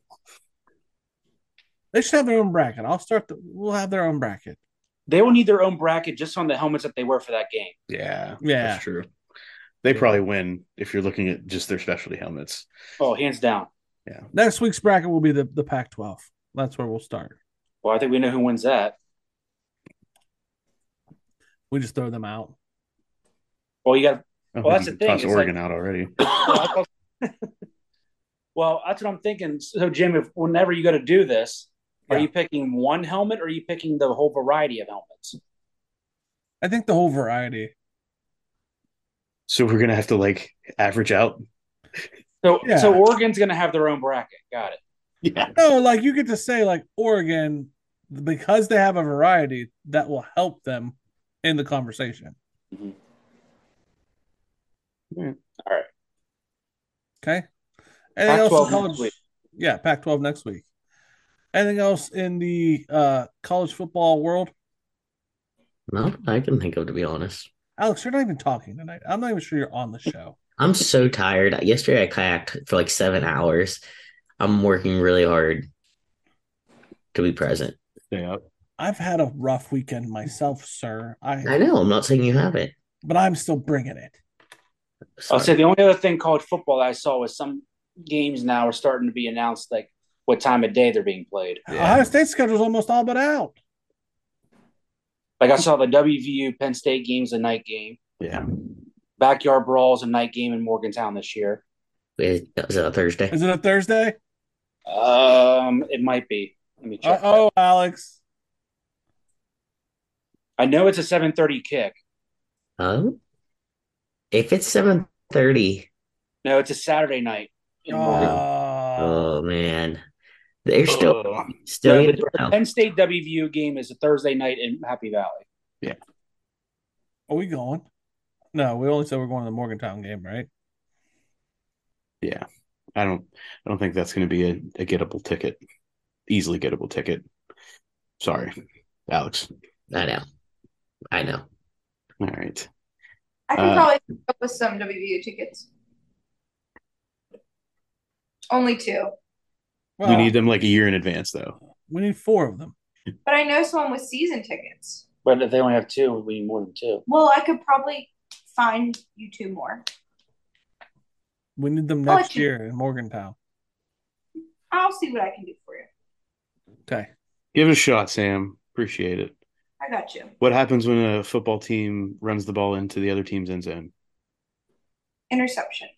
They should have their own bracket. I'll start. The, we'll have their own bracket. They will need their own bracket just on the helmets that they wear for that game. Yeah, Yeah. that's true. They probably win if you're looking at just their specialty helmets. Oh, hands down. Yeah. Next week's bracket will be the the Pac-12. That's where we'll start. Well, I think we know who wins that. We just throw them out. Well, you got. Well, that's we the thing, toss Oregon like- out already. well, that's what I'm thinking. So, Jim, if whenever you go to do this, are you picking one helmet or are you picking the whole variety of helmets? I think the whole variety. So we're gonna have to like average out. So, Yeah. so Oregon's going to have their own bracket. Got it. Yeah. No, like you get to say like Oregon because they have a variety that will help them in the conversation. Mhm. Yeah. All right. Okay. Anything else in Pac-12 next college? week. Yeah, Pac-12 next week. Anything else in the uh, college football world? No, I can think of to be honest. Alex, you're not even talking tonight. I'm not even sure you're on the show. I'm so tired. Yesterday I kayaked for like seven hours. I'm working really hard to be present. Stay up. I've had a rough weekend myself, sir. I, I know. I'm not saying you haven't. but I'm still bringing it. I'll say the only other thing called football I saw was some games now are starting to be announced, like what time of day they're being played. Yeah. Ohio State schedule's almost all but out. Like I saw the WVU Penn State games a night game, Yeah. backyard brawls a night game in Morgantown this year. Is is it a Thursday? Is it a Thursday? Um, it might be. Let me Uh check. oh, Alex. I know it's a seven thirty kick. Um, if it's seven thirty, No, it's a Saturday night. In Uh, oh man, they're still Oh. still. Yeah, the know. Penn State WVU game is a Thursday night in Happy Valley. Yeah. Are we going? No, we only said we're going to the Morgantown game, right? Yeah. I don't I don't think that's going to be a, a gettable ticket. Easily gettable ticket. Sorry, Alex. I know, I know. All right. I can Uh, probably come up with some WVU tickets. Only two, Well, we need them like a year in advance though. we need four of them. but I know someone with season tickets. But if they only have two, we need more than two. Well, I could probably find you two more. We need them next year in Morgantown. I'll see what I can do for you. Okay. Give it a shot, Sam. Appreciate it. I got you. What happens when a football team runs the ball into the other team's end zone? Interception.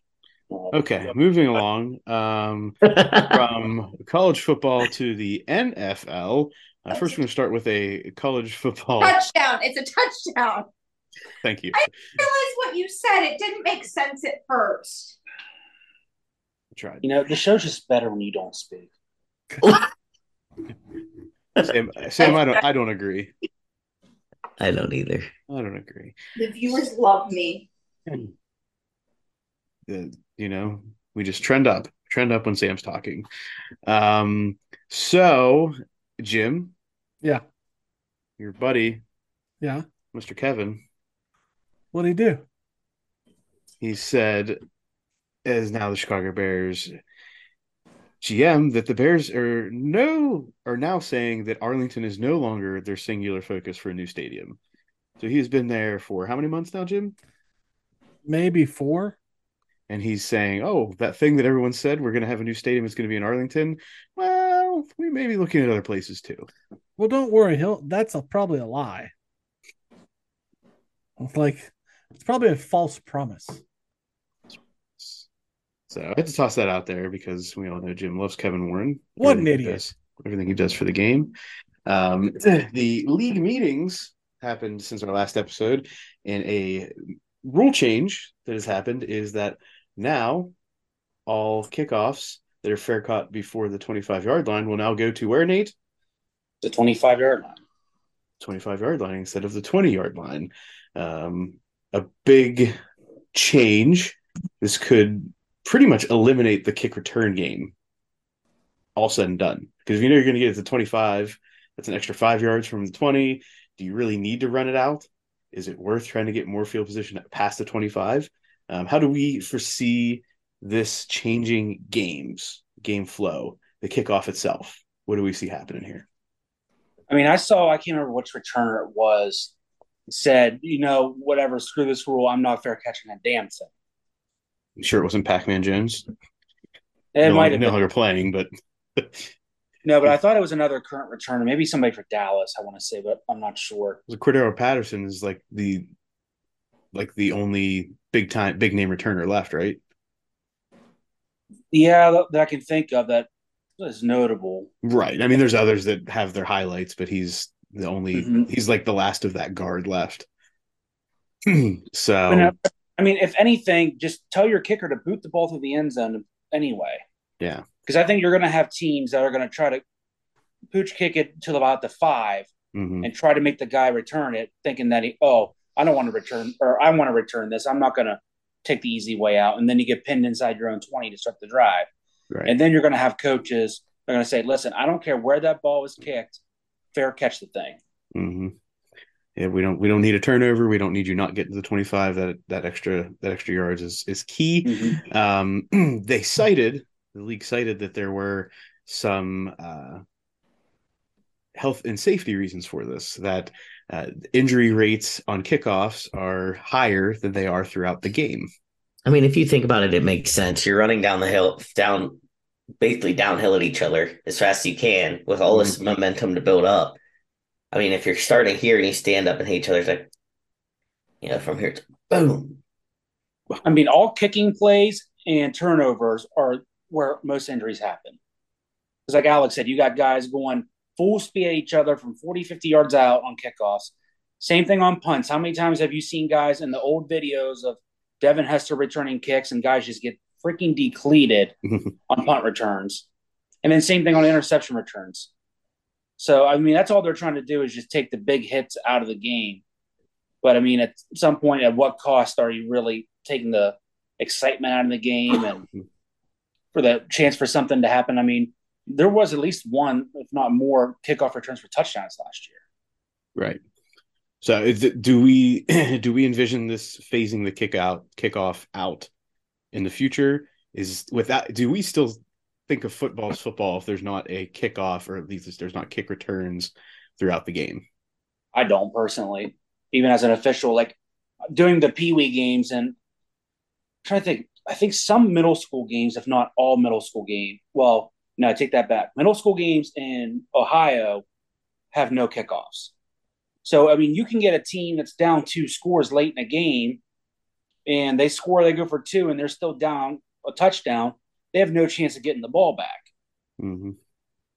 Okay, moving along. Um, from college football to the NFL. Uh, first, we're going to start with a college football. Touchdown. It's a touchdown. Thank you. I realize what you said. It didn't make sense at first. I Tried. You know, the show's just better when you don't speak. Sam, Sam, I don't. I don't agree. I don't either. I don't agree. The viewers love me. The- you know, we just trend up, trend up when Sam's talking. Um, so Jim, Yeah. your buddy, Yeah. Mr. Kevin, What do he do? he said, as now the Chicago Bears GM, that the Bears are no are now saying that Arlington is no longer their singular focus for a new stadium. So he's been there for how many months now, Jim? Maybe four. And he's saying, "Oh, that thing that everyone said we're going to have a new stadium is going to be in Arlington. Well, we may be looking at other places too." Well, don't worry. He'll. That's a, probably a lie. It's like it's probably a false promise. So I had to toss that out there because we all know Jim loves Kevin Warren. What an idiot. does- everything he does for the game. Um, the league meetings happened since our last episode, and a rule change that has happened is that now all kickoffs that are fair caught before the 25 yard line will now go to where, Nate? The 25 yard line. 25 yard line instead of the 20 yard line. Um, a big change. This could pretty much eliminate the kick return game, all said and done. Because if you know you're going to get it to 25, that's an extra five yards from the 20. Do you really need to run it out? Is it worth trying to get more field position past the 25? Um, how do we foresee this changing games, game flow, the kickoff itself? What do we see happening here? I mean, I saw, I can't remember which returner it was, said, you know, whatever, screw this rule. I'm not fair catching that damn thing. I'm sure it wasn't Pac Man Jones. It no, might have no been. longer playing, but No, but I thought it was another current returner, maybe somebody for Dallas, I want to say, but I'm not sure. it Cordarrelle Patterson is like the like the only big time big name returner left, right? Yeah, that, that I can think of that is notable. Right. I mean, there's others that have their highlights, but he's the only Mhm. he's like the last of that guard left. so I mean, if anything, just tell your kicker to boot the ball through the end zone anyway. Yeah. Because I think you're going to have teams that are going to try to pooch kick it to about the five mhm. and try to make the guy return it, thinking that he, oh, I don't want to return, or I want to return this. I'm not going to take the easy way out. And then you get pinned inside your own 20 to start the drive. Right. And then you're going to have coaches they're going to say, listen, I don't care where that ball was kicked, fair catch the thing. hmm Yeah, we don't we don't need a turnover. We don't need you not getting to the twenty five. That that extra that extra yards is is key. Mhm. Um, they cited the league cited that there were some uh, health and safety reasons for this. That uh, injury rates on kickoffs are higher than they are throughout the game. I mean, if you think about it, it makes sense. You're running down the hill, down, basically downhill at each other as fast as you can with all this momentum to build up. I mean, if you're starting here and you stand up and hit each other, it's like, you know, from here to boom. I mean, all kicking plays and turnovers are where most injuries happen. Because, like Alex said, you got guys going full speed at each other from 40, 50 yards out on kickoffs. Same thing on punts. How many times have you seen guys in the old videos of Devin Hester returning kicks and guys just get freaking depleted on punt returns? And then same thing on interception returns. So, I mean, that's all they're trying to do is just take the big hits out of the game. But I mean, at some point, at what cost are you really taking the excitement out of the game and for the chance for something to happen? I mean, there was at least one, if not more, kickoff returns for touchdowns last year. Right. So is it, do we do we envision this phasing the kick out kickoff out in the future? Is with that do we still think of football as football if there's not a kickoff or at least there's not kick returns throughout the game? I don't personally, even as an official, like doing the Pee Wee games and I'm trying to think. I think some middle school games, if not all middle school game. Well, no, I take that back. Middle school games in Ohio have no kickoffs. So, I mean, you can get a team that's down two scores late in a game and they score, they go for two, and they're still down a touchdown. They have no chance of getting the ball back. Mm-hmm.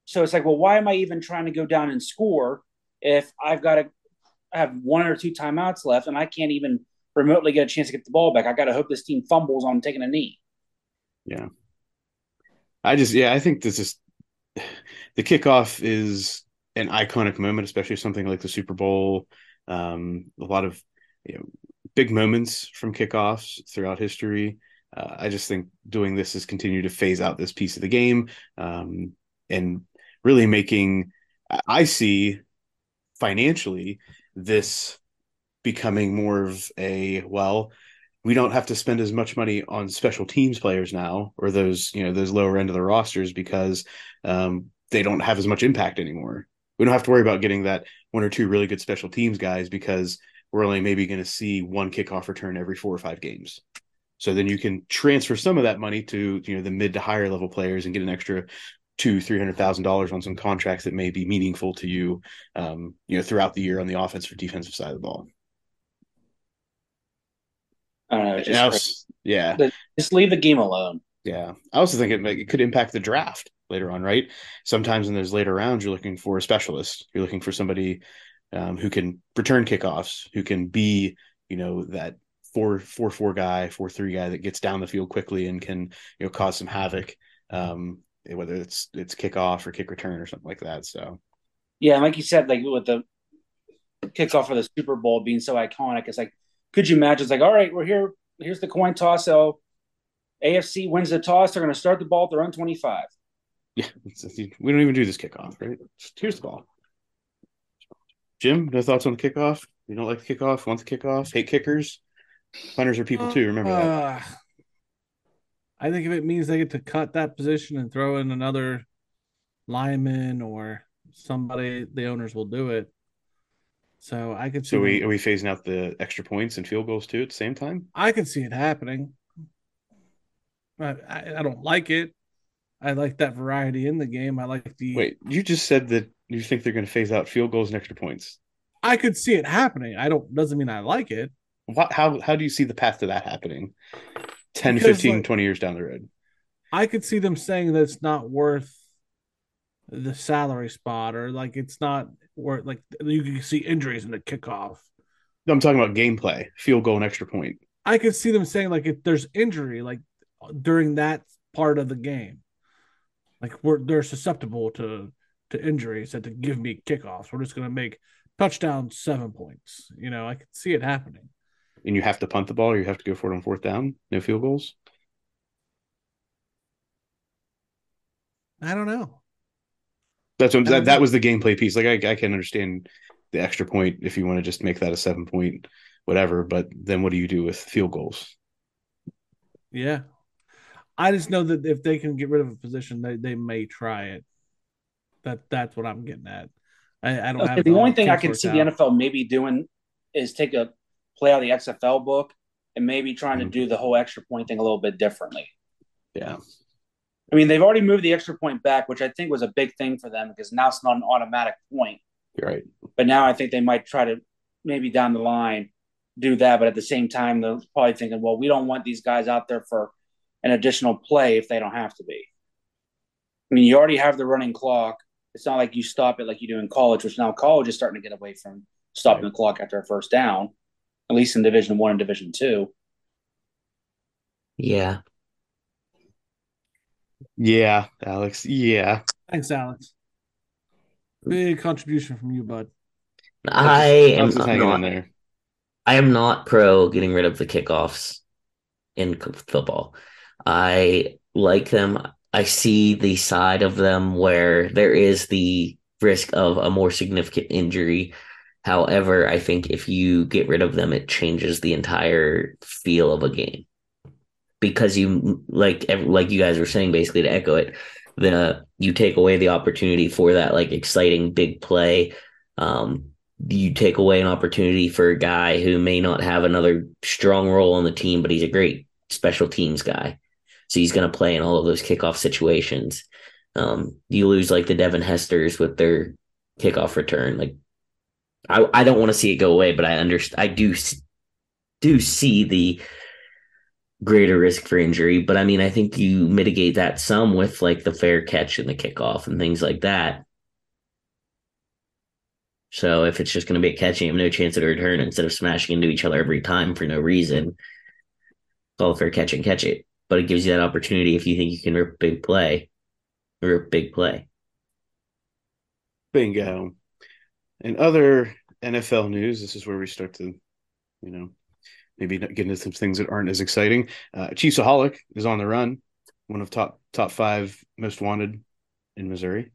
So it's like, well, why am I even trying to go down and score if I've got to have one or two timeouts left and I can't even remotely get a chance to get the ball back? I got to hope this team fumbles on taking a knee. Yeah. I just yeah, I think this is the kickoff is an iconic moment, especially something like the Super Bowl. Um, a lot of you know, big moments from kickoffs throughout history. Uh, I just think doing this is continue to phase out this piece of the game um, and really making. I see financially this becoming more of a well we don't have to spend as much money on special teams players now or those you know those lower end of the rosters because um, they don't have as much impact anymore we don't have to worry about getting that one or two really good special teams guys because we're only maybe going to see one kickoff return every four or five games so then you can transfer some of that money to you know the mid to higher level players and get an extra two three hundred thousand dollars on some contracts that may be meaningful to you um, you know throughout the year on the offensive or defensive side of the ball I don't know. Just, was- yeah just leave the game alone. Yeah, I also think it, it could impact the draft later on, right? Sometimes in those later rounds, you're looking for a specialist. You're looking for somebody um, who can return kickoffs, who can be, you know, that four four four guy, four three guy that gets down the field quickly and can, you know, cause some havoc. Um, whether it's it's kickoff or kick return or something like that. So Yeah, like you said, like with the kickoff of the Super Bowl being so iconic, it's like, could you imagine? It's like, all right, we're here. Here's the coin toss. So AFC wins the toss. They're going to start the ball at their own 25. yeah, we don't even do this kickoff, right? Here's the ball. Jim, no thoughts on the kickoff? You don't like the kickoff? Want the kickoff? Hate kickers? Punters are people too. Remember that. Uh, I think if it means they get to cut that position and throw in another lineman or somebody, the owners will do it. So I could see. So we are we phasing out the extra points and field goals too at the same time? I could see it happening. I, I, I don't like it. I like that variety in the game. I like the. Wait, you just said that you think they're going to phase out field goals and extra points. I could see it happening. I don't. Doesn't mean I like it. What, how how do you see the path to that happening? 10, Because, 15, like- 20 years down the road. I could see them saying that it's not worth the salary spot, or like it's not worth like you can see injuries in the kickoff. I'm talking about gameplay, field goal and extra point. I could see them saying like if there's injury like during that part of the game, like we're they're susceptible to to injuries that to give me kickoffs. We're just gonna make touchdown seven points. You know, I could see it happening. And you have to punt the ball, or you have to go for it on fourth down. No field goals. I don't know. That's what, that, that was the gameplay piece. Like I, I can understand the extra point if you want to just make that a seven point, whatever. But then what do you do with field goals? Yeah. I just know that if they can get rid of a position, they, they may try it. That that's what I'm getting at. I, I don't Okay, have the only thing I can see out. the NFL maybe doing is take a play out the XFL book and maybe trying to Mhm. do the whole extra point thing a little bit differently. Yeah. I mean, they've already moved the extra point back, which I think was a big thing for them because now it's not an automatic point. You're right. But now I think they might try to maybe down the line do that. But at the same time, they're probably thinking, well, we don't want these guys out there for an additional play if they don't have to be. I mean, you already have the running clock. It's not like you stop it like you do in college, which now college is starting to get away from stopping the clock after a first down, at least in Division One and Division Two. Yeah. Yeah, Alex. Yeah. Thanks, Alex. Big contribution from you, bud. I am Alex is in not, there. I am not pro getting rid of the kickoffs in football. I like them. I see the side of them where there is the risk of a more significant injury. However, I think if you get rid of them, it changes the entire feel of a game. Because you like like you guys were saying basically to echo it the you take away the opportunity for that like exciting big play. Um you take away an opportunity for a guy who may not have another strong role on the team but he's a great special teams guy. So he's going to play in all of those kickoff situations. Um you lose like the Devin Hesters with their kickoff return. Like I I don't want to see it go away but I understand I do do see the greater risk for injury. But I mean, I think you mitigate that some with like the fair catch and the kickoff and things like that. So if it's just going to be a catch and you have no chance at a return instead of smashing into each other every time for no reason, call a fair catch and catch it. But it gives you that opportunity if you think you can rip big play, rip big play. Bingo. And other NFL news, this is where we start to, you know, maybe get into some things that aren't as exciting. Uh, Chiefsaholic is on the run, one of top top five most wanted in Missouri.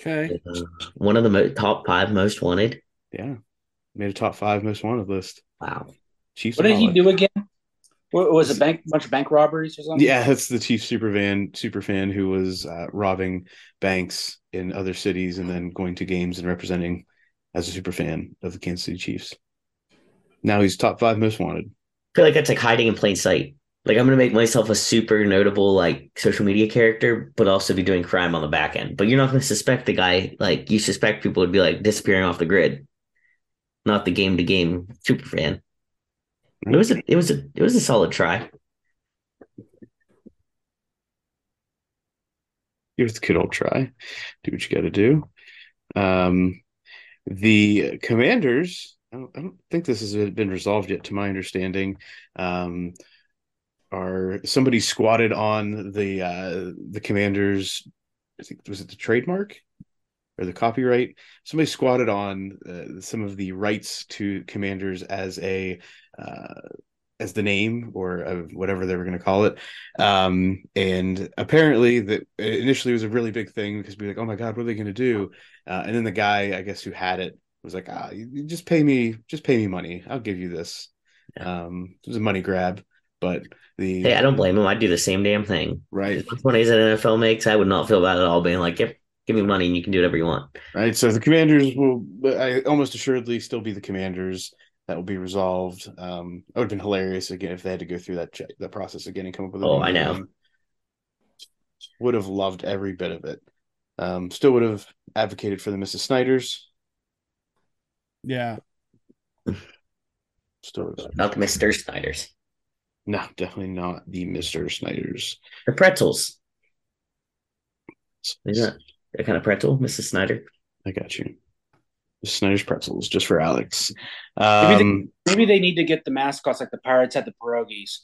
Okay. Uh, one of the mo- top five most wanted. Yeah, made a top five most wanted list. Wow. Chiefs. What did he do again? Was it bank bunch of bank robberies or something? Yeah, that's the Chief super fan super fan who was uh, robbing banks in other cities and then going to games and representing as a super fan of the Kansas City Chiefs. Now he's top five most wanted. I feel like that's like hiding in plain sight. Like I'm gonna make myself a super notable like social media character, but also be doing crime on the back end. But you're not gonna suspect the guy. Like you suspect people would be like disappearing off the grid, not the game to game super fan. It was a it was a it was a solid try. Give it a good old try. Do what you got to do. Um, the Commanders. I don't, I don't think this has been resolved yet, to my understanding. Um, are somebody squatted on the uh, the Commanders? I think was it the trademark or the copyright? Somebody squatted on uh, some of the rights to Commanders as a uh, as the name or whatever they were going to call it. Um, and apparently, that initially was a really big thing because we were like, oh my god, what are they going to do? Uh, and then the guy, I guess, who had it was like, ah, just pay me, just pay me money. I'll give you this. Um, it was a money grab, but the Hey, I don't blame him. I'd do the same damn thing. right, As much money as an NFL makes, I would not feel bad at all being like, yep, give me money and you can do whatever you want. right. So the Commanders will, I almost assuredly still be the Commanders. That will be resolved. Um, it would have been hilarious again if they had to go through that check, that process again and come up with. a Oh, I know. name. Would have loved every bit of it. Um, still would have advocated for the Mrs. Snyders. Yeah. Still, would have- Not the Mr. Snyder's. no, definitely not the Mr. Snyders. The pretzels. Is that that kind of pretzel, Mrs. Snyder? I got you. Snyder's pretzels just for Alex. Maybe Um, Maybe they need to get the mascots like the Pirates had the pierogies.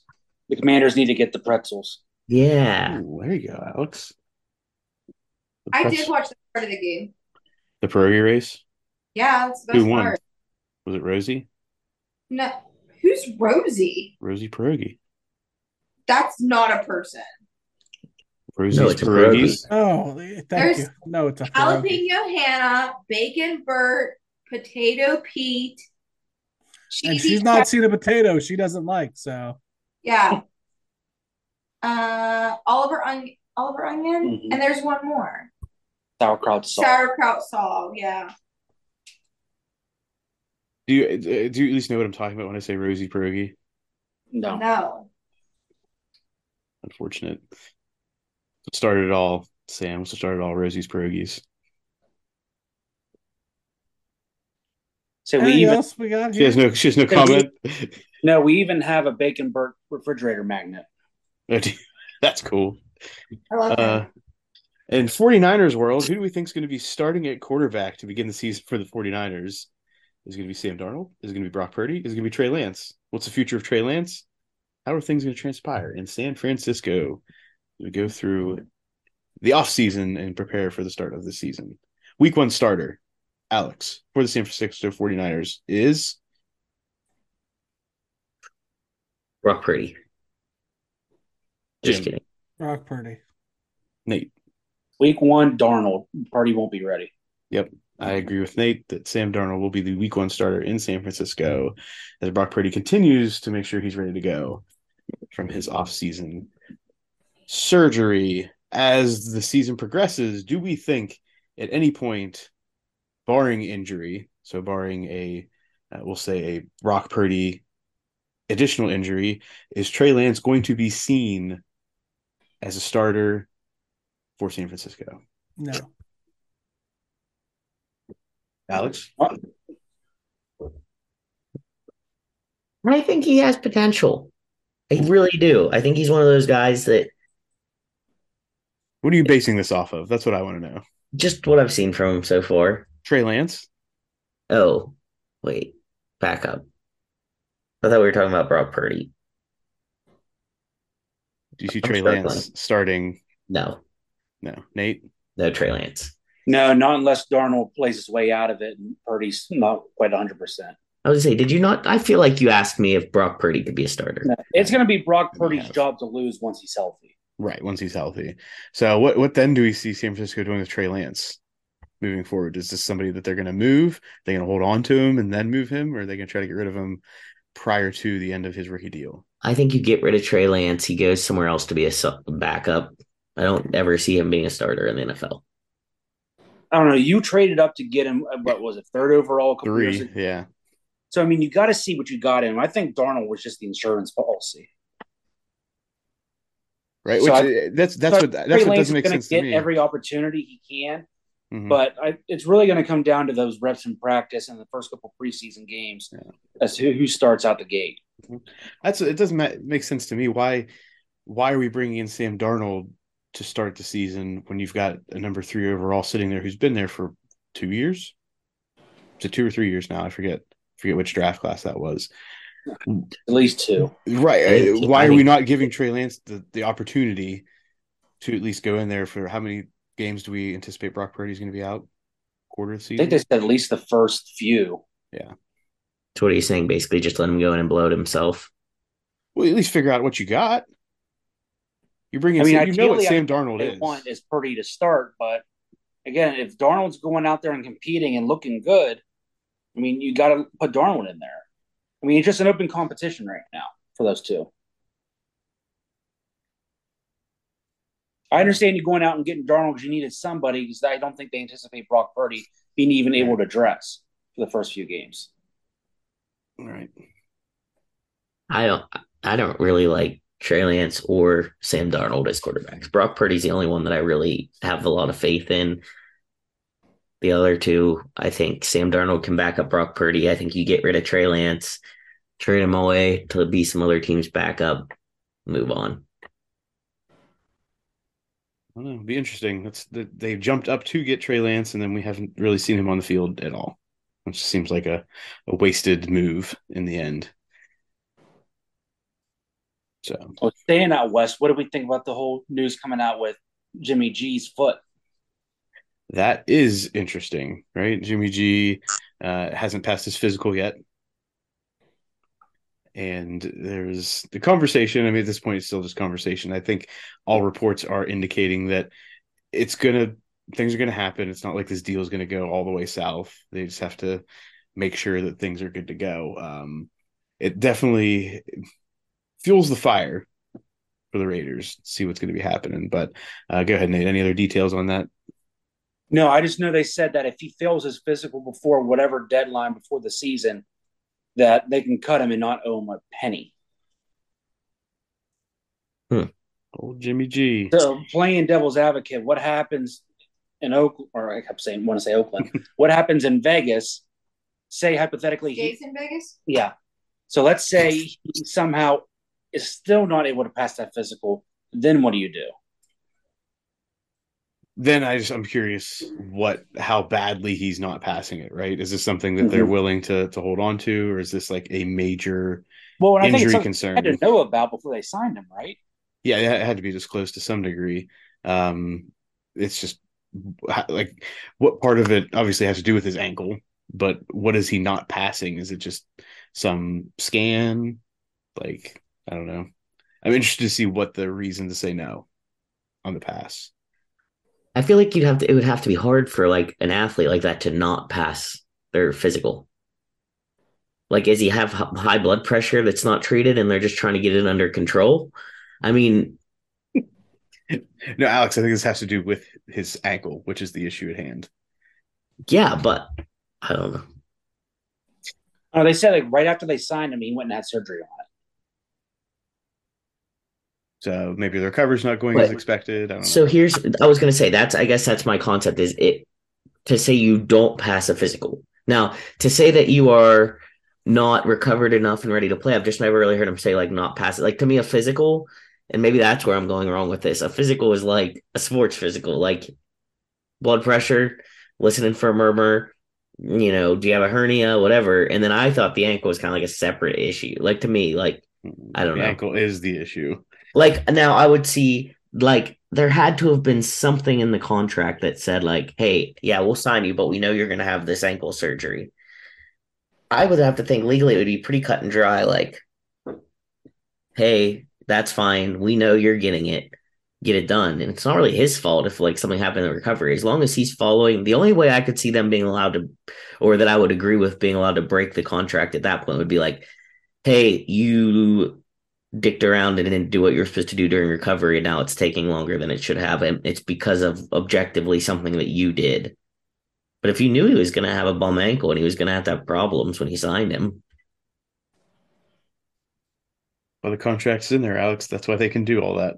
The Commanders need to get the pretzels. Yeah. ooh, there you go, Alex. The I did watch that part of the game. the pierogi race. Yeah, that's the Who won? part. Was it Rosie? No, who's Rosie? Rosie pierogi. That's not a person. Rosie's No, it's a pierogies. Oh, thank There's you. No, it's a pierogi. Jalapeno Hannah, Bacon Burt, Potato Pete. and she's not seen a potato she doesn't like. So Yeah. Uh, Oliver Onion, Oliver Onion, Mhm. and there's one more. Sauerkraut Saul. Sauerkraut Saul. Yeah. Do you uh, do you at least know what I'm talking about when I say Rosie pierogi? no. No. Unfortunate. What started it all, Sam? Started all Rosie's pierogies? So we anything even else we got She has no. She has no we- comment. no, we even have a bacon Burt refrigerator magnet. That's cool. I love Uh, that. in 49ers world, who do we think is going to be starting at quarterback to begin the season for the 49ers? Is it going to be Sam Darnold? Is it going to be Brock Purdy? Is it going to be Trey Lance? What's the future of Trey Lance? How are things going to transpire in San Francisco? We go through the offseason and prepare for the start of the season. Week one starter, Alex, for the San Francisco 49ers is Brock Purdy. Just Jim. kidding. Brock Purdy. Nate. Week one, Darnold. Purdy won't be ready. Yep. I agree with Nate that Sam Darnold will be the week one starter in San Francisco as Brock Purdy continues to make sure he's ready to go from his offseason surgery. As the season progresses, do we think at any point, barring injury, so barring a, uh, we'll say a Brock Purdy additional injury, is Trey Lance going to be seen as a starter for San Francisco? No. Alex? I think he has potential. I really do. I think he's one of those guys that What are you basing this off of? That's what I want to know. just what I've seen from him so far. Trey Lance? Oh, wait, back up. I thought we were talking about Brock Purdy. Do you see I'm Trey struggling. Lance starting? No, No. Nate? no Trey Lance. No, not unless Darnold plays his way out of it and Purdy's not quite 100%. I was gonna say, did you not? I feel like you asked me if Brock Purdy could be a starter. No, it's going to be Brock Purdy's job to lose once he's healthy. Right, once he's healthy. So what what then do we see San Francisco doing with Trey Lance moving forward? Is this somebody that they're gonna move? They're gonna hold on to him and then move him, or are they gonna try to get rid of him prior to the end of his rookie deal? I think you get rid of Trey Lance. He goes somewhere else to be a backup. I don't ever see him being a starter in the NFL. I don't know. You traded up to get him, uh, what was it, third overall a couple years Three, yeah. So, I mean, you got to see what you got in him. I think Darnold was just the insurance policy. Right. So Which I- that's that's So what that's Trey what doesn't make sense to get me. every opportunity he can, Mhm. but I, it's really going to come down to those reps in practice and the first couple preseason games Yeah. as to who, starts out the gate. That's it doesn't ma- make sense to me. Why why are we bringing in Sam Darnold to start the season when you've got a number three overall sitting there who's been there for two years? To two or three years now? I forget forget which draft class that was. At least two. Right. I Why are we not giving Trey Lance the, the opportunity to at least go in there for how many games do we anticipate Brock Purdy's going to be out? Quarter of the I think they said at least the first few. Yeah. So what are you saying? Basically, just let him go in and blow it himself. well, at least figure out what you got. You bring in I mean, Sam, you know what Sam think Darnold they is. want is Purdy to start, but again, if Darnold's going out there and competing and looking good, I mean, you got to put Darnold in there. I mean, it's just an open competition right now for those two. I understand you going out and getting Darnold because you needed somebody because I don't think they anticipate Brock Purdy being even able to dress for the first few games. All right. I don't. I don't really like Trey Lance or Sam Darnold as quarterbacks. Brock Purdy's the only one that I really have a lot of faith in. The other two, I think Sam Darnold can back up Brock Purdy. I think you get rid of Trey Lance, trade him away to be some other team's backup, move on. I don't know. It'd be interesting. That's the, they jumped up to get Trey Lance, and then we haven't really seen him on the field at all, which seems like a, a wasted move in the end. So Well, staying out west, what do we think about the whole news coming out with Jimmy G's foot? That is interesting, right? Jimmy G uh, hasn't passed his physical yet, and there's the conversation. I mean, at this point, it's still just conversation. I think all reports are indicating that it's gonna things are gonna happen. It's not like this deal is gonna go all the way south. They just have to make sure that things are good to go. Um, it definitely fuels the fire for the Raiders. See what's going to be happening. But uh, go ahead, Nate. Any other details on that? No, I just know they said that if he fails his physical before whatever deadline before the season, that they can cut him and not owe him a penny. Hmm. Old Jimmy G. So playing devil's advocate, what happens in Oakland, or I kept saying, want to say Oakland, what happens in Vegas? Say hypothetically, he, in Vegas. yeah. So let's say he somehow is still not able to pass that physical. Then what do you do? Then I just I'm curious what how badly he's not passing it. Right? Is this something that they're Mhm. willing to to hold on to, or is this like a major Well, and I think it's injury concern? they had to know about before they signed him, right? yeah, it had to be disclosed to some degree. Um, it's just like what part of it obviously has to do with his ankle, but what is he not passing? Is it just some scan? Like I don't know. I'm interested to see what the reason to say no on the pass. I feel like you'd have to. It would have to be hard for like an athlete like that to not pass their physical. Like, does he have high blood pressure that's not treated, and they're just trying to get it under control? I mean, No, Alex, I think this has to do with his ankle, which is the issue at hand. yeah, but I don't know. Oh, they said like right after they signed him, he went and had surgery on it. So maybe the recovery's not going as expected. I don't So know. here's, I was gonna say that's, I guess that's my concept is it to say you don't pass a physical. Now, to say that you are not recovered enough and ready to play, I've just never really heard him say like not pass it. Like to me, a physical, and maybe that's where I'm going wrong with this. A physical is like a sports physical, like blood pressure, listening for a murmur, you know, do you have a hernia, whatever. And then I thought the ankle was kind of like a separate issue. Like to me, like I don't the know. ankle is the issue. Like now I would see like there had to have been something in the contract that said like, hey, yeah, we'll sign you, but we know you're gonna have this ankle surgery. I would have to think legally it would be pretty cut and dry, like, hey, that's fine. We know you're getting it. Get it done. And it's not really his fault if like something happened in recovery. As long as he's following the only way I could see them being allowed to or that I would agree with being allowed to break the contract at that point would be like, hey, you dicked around and didn't do what you're supposed to do during recovery and now it's taking longer than it should have and it's because of objectively something that you did but if you knew he was going to have a bum ankle and he was going to have to have problems when he signed him Well, the contract's in there, Alex. That's why they can do all that.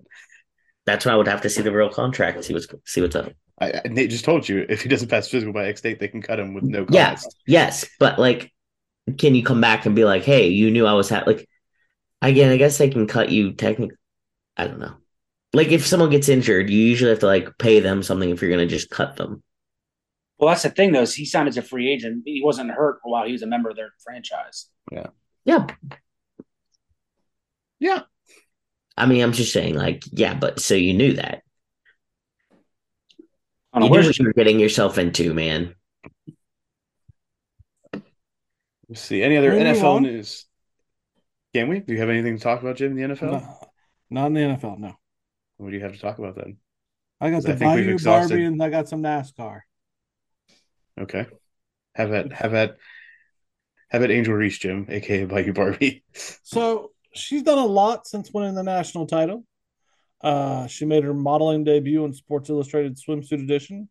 that's why i would have to see the real contract see what's see what's up I, I- Nate just told you if he doesn't pass physical by X date, they can cut him with no Yeah. cost. yes but like can you come back and be like hey you knew i was ha-? like again i guess they can cut you technically i don't know like if someone gets injured you usually have to like pay them something if you're going to just cut them Well, that's the thing, though. Is he signed as a free agent. He wasn't hurt while he was a member of their franchise. yeah Yeah. Yeah. I mean i'm just saying like yeah but so you knew that I don't you know, what you were getting yourself into man Let's see. Any other Can NFL on? news? Can we? Do you have anything to talk about, Jim, in the NFL? No, not in the NFL. No, What do you have to talk about then? I got I the think Bayou exhausted- Barbie and I got some NASCAR. Okay. Have at have at have at Angel Reese, Jim, aka Bayou Barbie. So she's done a lot since winning the national title. Uh, she made her modeling debut in Sports Illustrated Swimsuit Edition.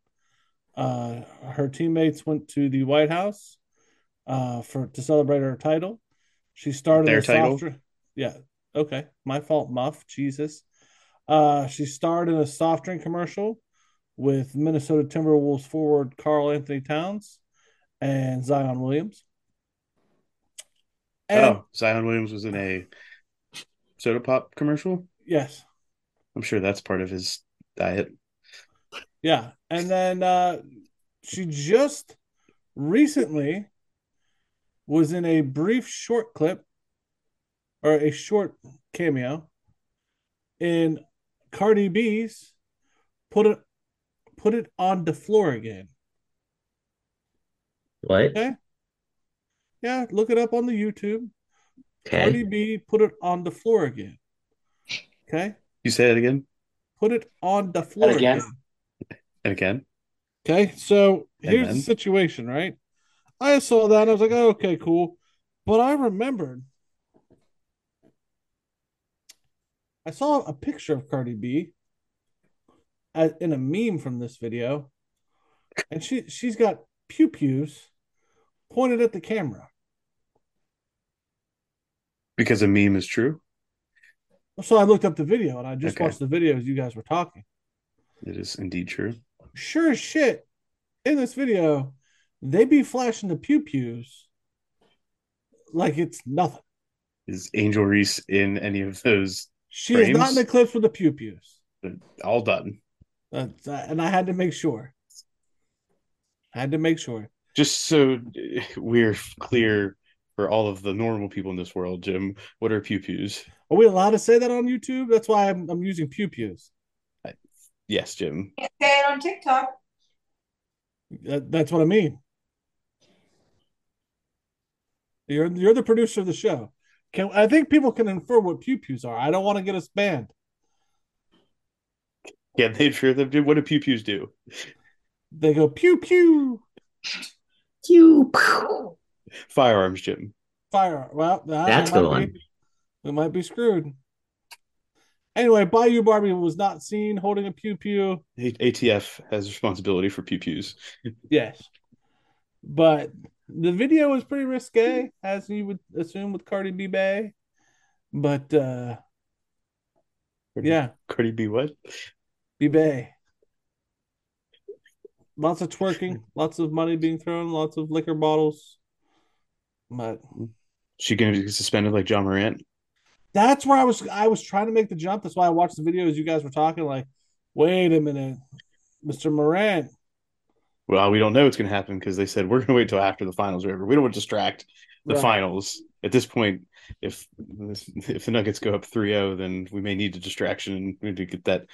Uh, her teammates went to the White House uh, for to celebrate her title. She started Their title? soft. Yeah, okay, my fault, Muff. Jesus. Uh, she starred in a soft drink commercial with Minnesota Timberwolves forward Karl-Anthony Towns and Zion Williams. And oh, Zion Williams was in a soda pop commercial. yes, I'm sure that's part of his diet. Yeah. And then uh she just recently was in a brief short clip or a short cameo in Cardi B's put it put it on the floor again. what Okay. Yeah, look it up on the YouTube. Okay. Cardi B put it on the floor again. Okay, You say it again put it on the floor again? again. and again. Okay, so And here's then? the situation, right? I saw that and I was like, oh, okay, cool. But I remembered I saw a picture of Cardi B at, in a meme from this video, and she she's got pew pews pointed at the camera. Because a meme is true. So I looked up the video and I just Okay. watched the video as you guys were talking. It is indeed true. Sure as shit, in this video, they be flashing the pew pews like it's nothing. Is Angel Reese in any of those? She is not in the clips with the pew pews. All done. Uh, and I had to make sure. I had to make sure. Just so we're clear for all of the normal people in this world, Jim, what are pew pews? Are we allowed to say that on YouTube? That's why I'm, I'm using pew pews. Yes, Jim. Can't say it on TikTok. That, that's what I mean. You're you're the producer of the show. Can I think people can infer what pew pews are? I don't want to get us banned. Yeah, they sure them. Jim. What do pew pews do? They go pew pew You. Firearms, Jim. fire. Well, that- That's the one. be- we might be screwed. Anyway, Bayou Barbie was not seen holding a pew pew. ATF has responsibility for pew pews. Yes. But the video was pretty risque, as you would assume with Cardi B Bay. But uh yeah, Cardi B, what? B Bay. Lots of twerking, lots of money being thrown, lots of liquor bottles. But She gonna be suspended like Ja Morant? that's where I was I was trying to make the jump. That's why I watched the video as you guys were talking, like, wait a minute, Mr. Morant. Well, we don't know what's gonna happen because they said we're gonna wait till after the finals are over. We don't want to distract the Right. finals. At this point, if if the Nuggets go up 3-0, then we may need a distraction and to get that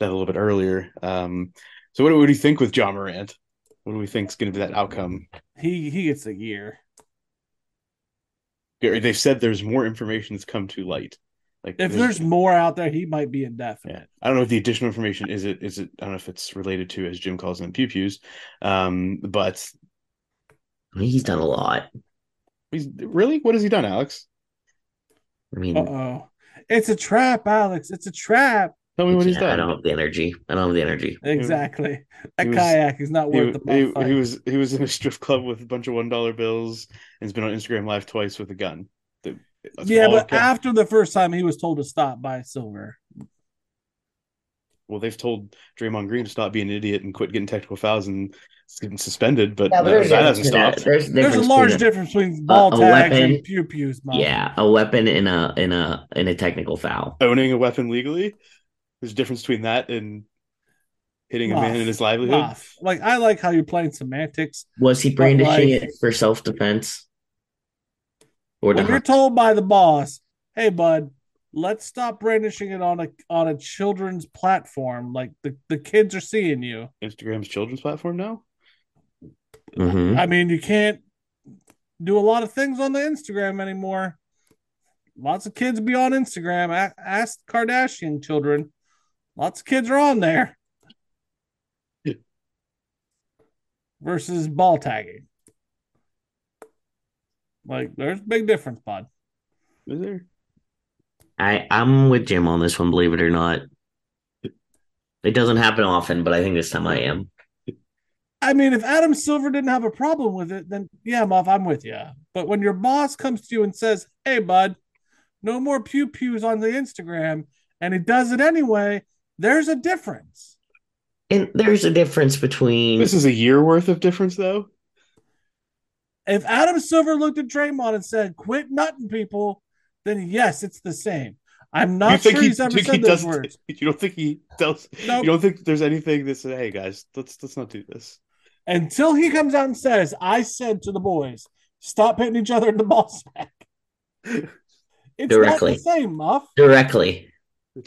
that a little bit earlier. Um, so what, do- what do you think with Ja Morant? What do we think is going to be that outcome? He he gets a year. They've said there's more information that's come to light. Like If there's more out there, he might be indefinite. Yeah, I don't know if the additional information is it is it I don't know if it's related to as Jim calls them pew pews, um, but I mean, He's done a lot. he's really what has he done, Alex? I mean, Uh oh. It's a trap, Alex. It's a trap. Tell me what he's yeah, I don't have the energy. I don't have the energy. Exactly. That was- kayak is not He, worth the he, he was he was in a strip club with a bunch of one dollar bills and has been on Instagram live twice with a gun. The- that's yeah, but kept- after the first time he was told to stop by Silver. well, they've told Draymond Green to stop being an idiot and quit getting technical fouls and getting suspended, but Yeah, but there's, that a hasn't difference stopped. between there's, a There's a difference large between a- difference between ball a tags weapon- and pew pews, Yeah, a weapon in a in a in a technical foul. Owning a weapon legally, there's a difference between that and hitting a man in his livelihood. Muff. Like I like how you're playing semantics. Was he brandishing like- it for self defense? Or to When you're told by the boss, "Hey, bud, let's stop brandishing it on a on a children's platform. Like the, the kids are seeing you. Instagram's children's platform now. Mhm. I mean, you can't do a lot of things on the Instagram anymore. Lots of kids be on Instagram. Ask Kardashian children. Lots of kids are on there. Versus ball tagging. Like, there's a big difference, bud. Is there? I I'm with Jim on this one. Believe it or not, it doesn't happen often, but I think this time I am. I mean, if Adam Silver didn't have a problem with it, then yeah, Muff, I'm with you. But when your boss comes to you and says, "Hey, bud, no more pew pews on the Instagram," and he does it anyway, there's a difference. And there's a difference between This is a year worth of difference, though. If Adam Silver looked at Draymond and said, "Quit nutting people," then yes, it's the same. I'm not sure he's ever think said those does- words. You don't think he does? Nope. You don't think there's anything that says, "Hey guys, let's let's not do this." Until he comes out and says, "I said to the boys, stop hitting each other in the ball sack." It's Directly. not the same, Muff. directly.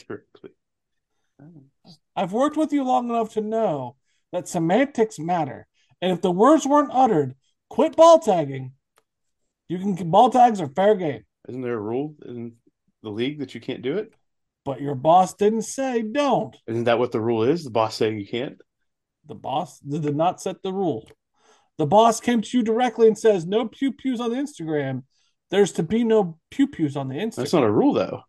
Directly. Oh. I've worked with you long enough to know that semantics matter. And if the words weren't uttered, quit ball tagging. You can ball tags are fair game. Isn't there a rule in the league that you can't do it? But your boss didn't say don't. Isn't that what the rule is? The boss saying you can't? The boss did not set the rule. The boss came to you directly and says, no pew pews on the Instagram. There's to be no pew pews on the Instagram. That's not a rule though.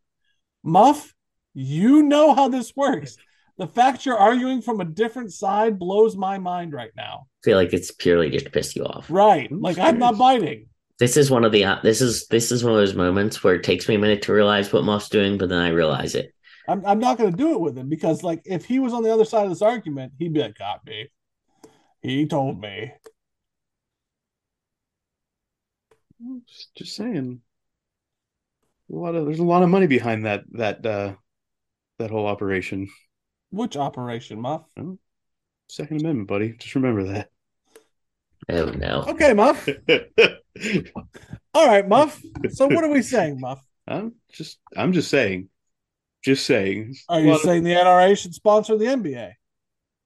Muff, you know how this works. The fact you're arguing from a different side blows my mind right now. I feel like it's purely just to piss you off. Right. I'm Like I'm not biting. This is one of the uh, this is this is one of those moments where it takes me a minute to realize what Muff's doing, but then I realize it. I'm, I'm not going to do it with him because, like, if he was on the other side of this argument, he'd be like, got me. He told me. Just, just saying. A lot of there's a lot of money behind that that uh that whole operation. Which operation, Muff? Second Amendment, buddy. Just remember that. Oh no. Okay, Muff. All right, Muff. So what are we saying, Muff? I'm just I'm just saying. Just saying. Are you lot of- saying the NRA should sponsor the NBA?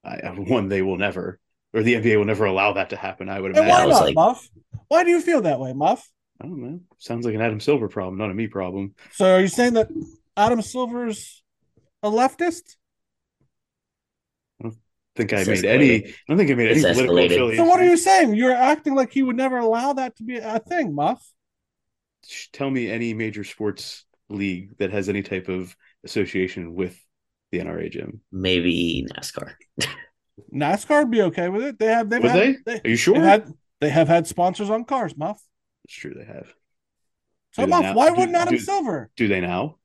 I, one they will never or the NBA will never allow that to happen, I would And why not, like- Muff? Why do you feel that way, Muff? I don't know. Sounds like an Adam Silver problem, not a me problem. So are you saying that Adam Silver's a leftist? Think I It's made any. I don't think I made any It's political affiliation. So what are you saying? You're acting like he would never allow that to be a thing, Muff. Tell me any major sports league that has any type of association with the NRA, Jim. Maybe NASCAR. NASCAR would be okay with it. They have they've Would had, they? they? Are you sure? have had they have had sponsors on cars, Muff. It's true they have. So Do Muff, now? why Do- wouldn't Adam do- Silver? Do they now?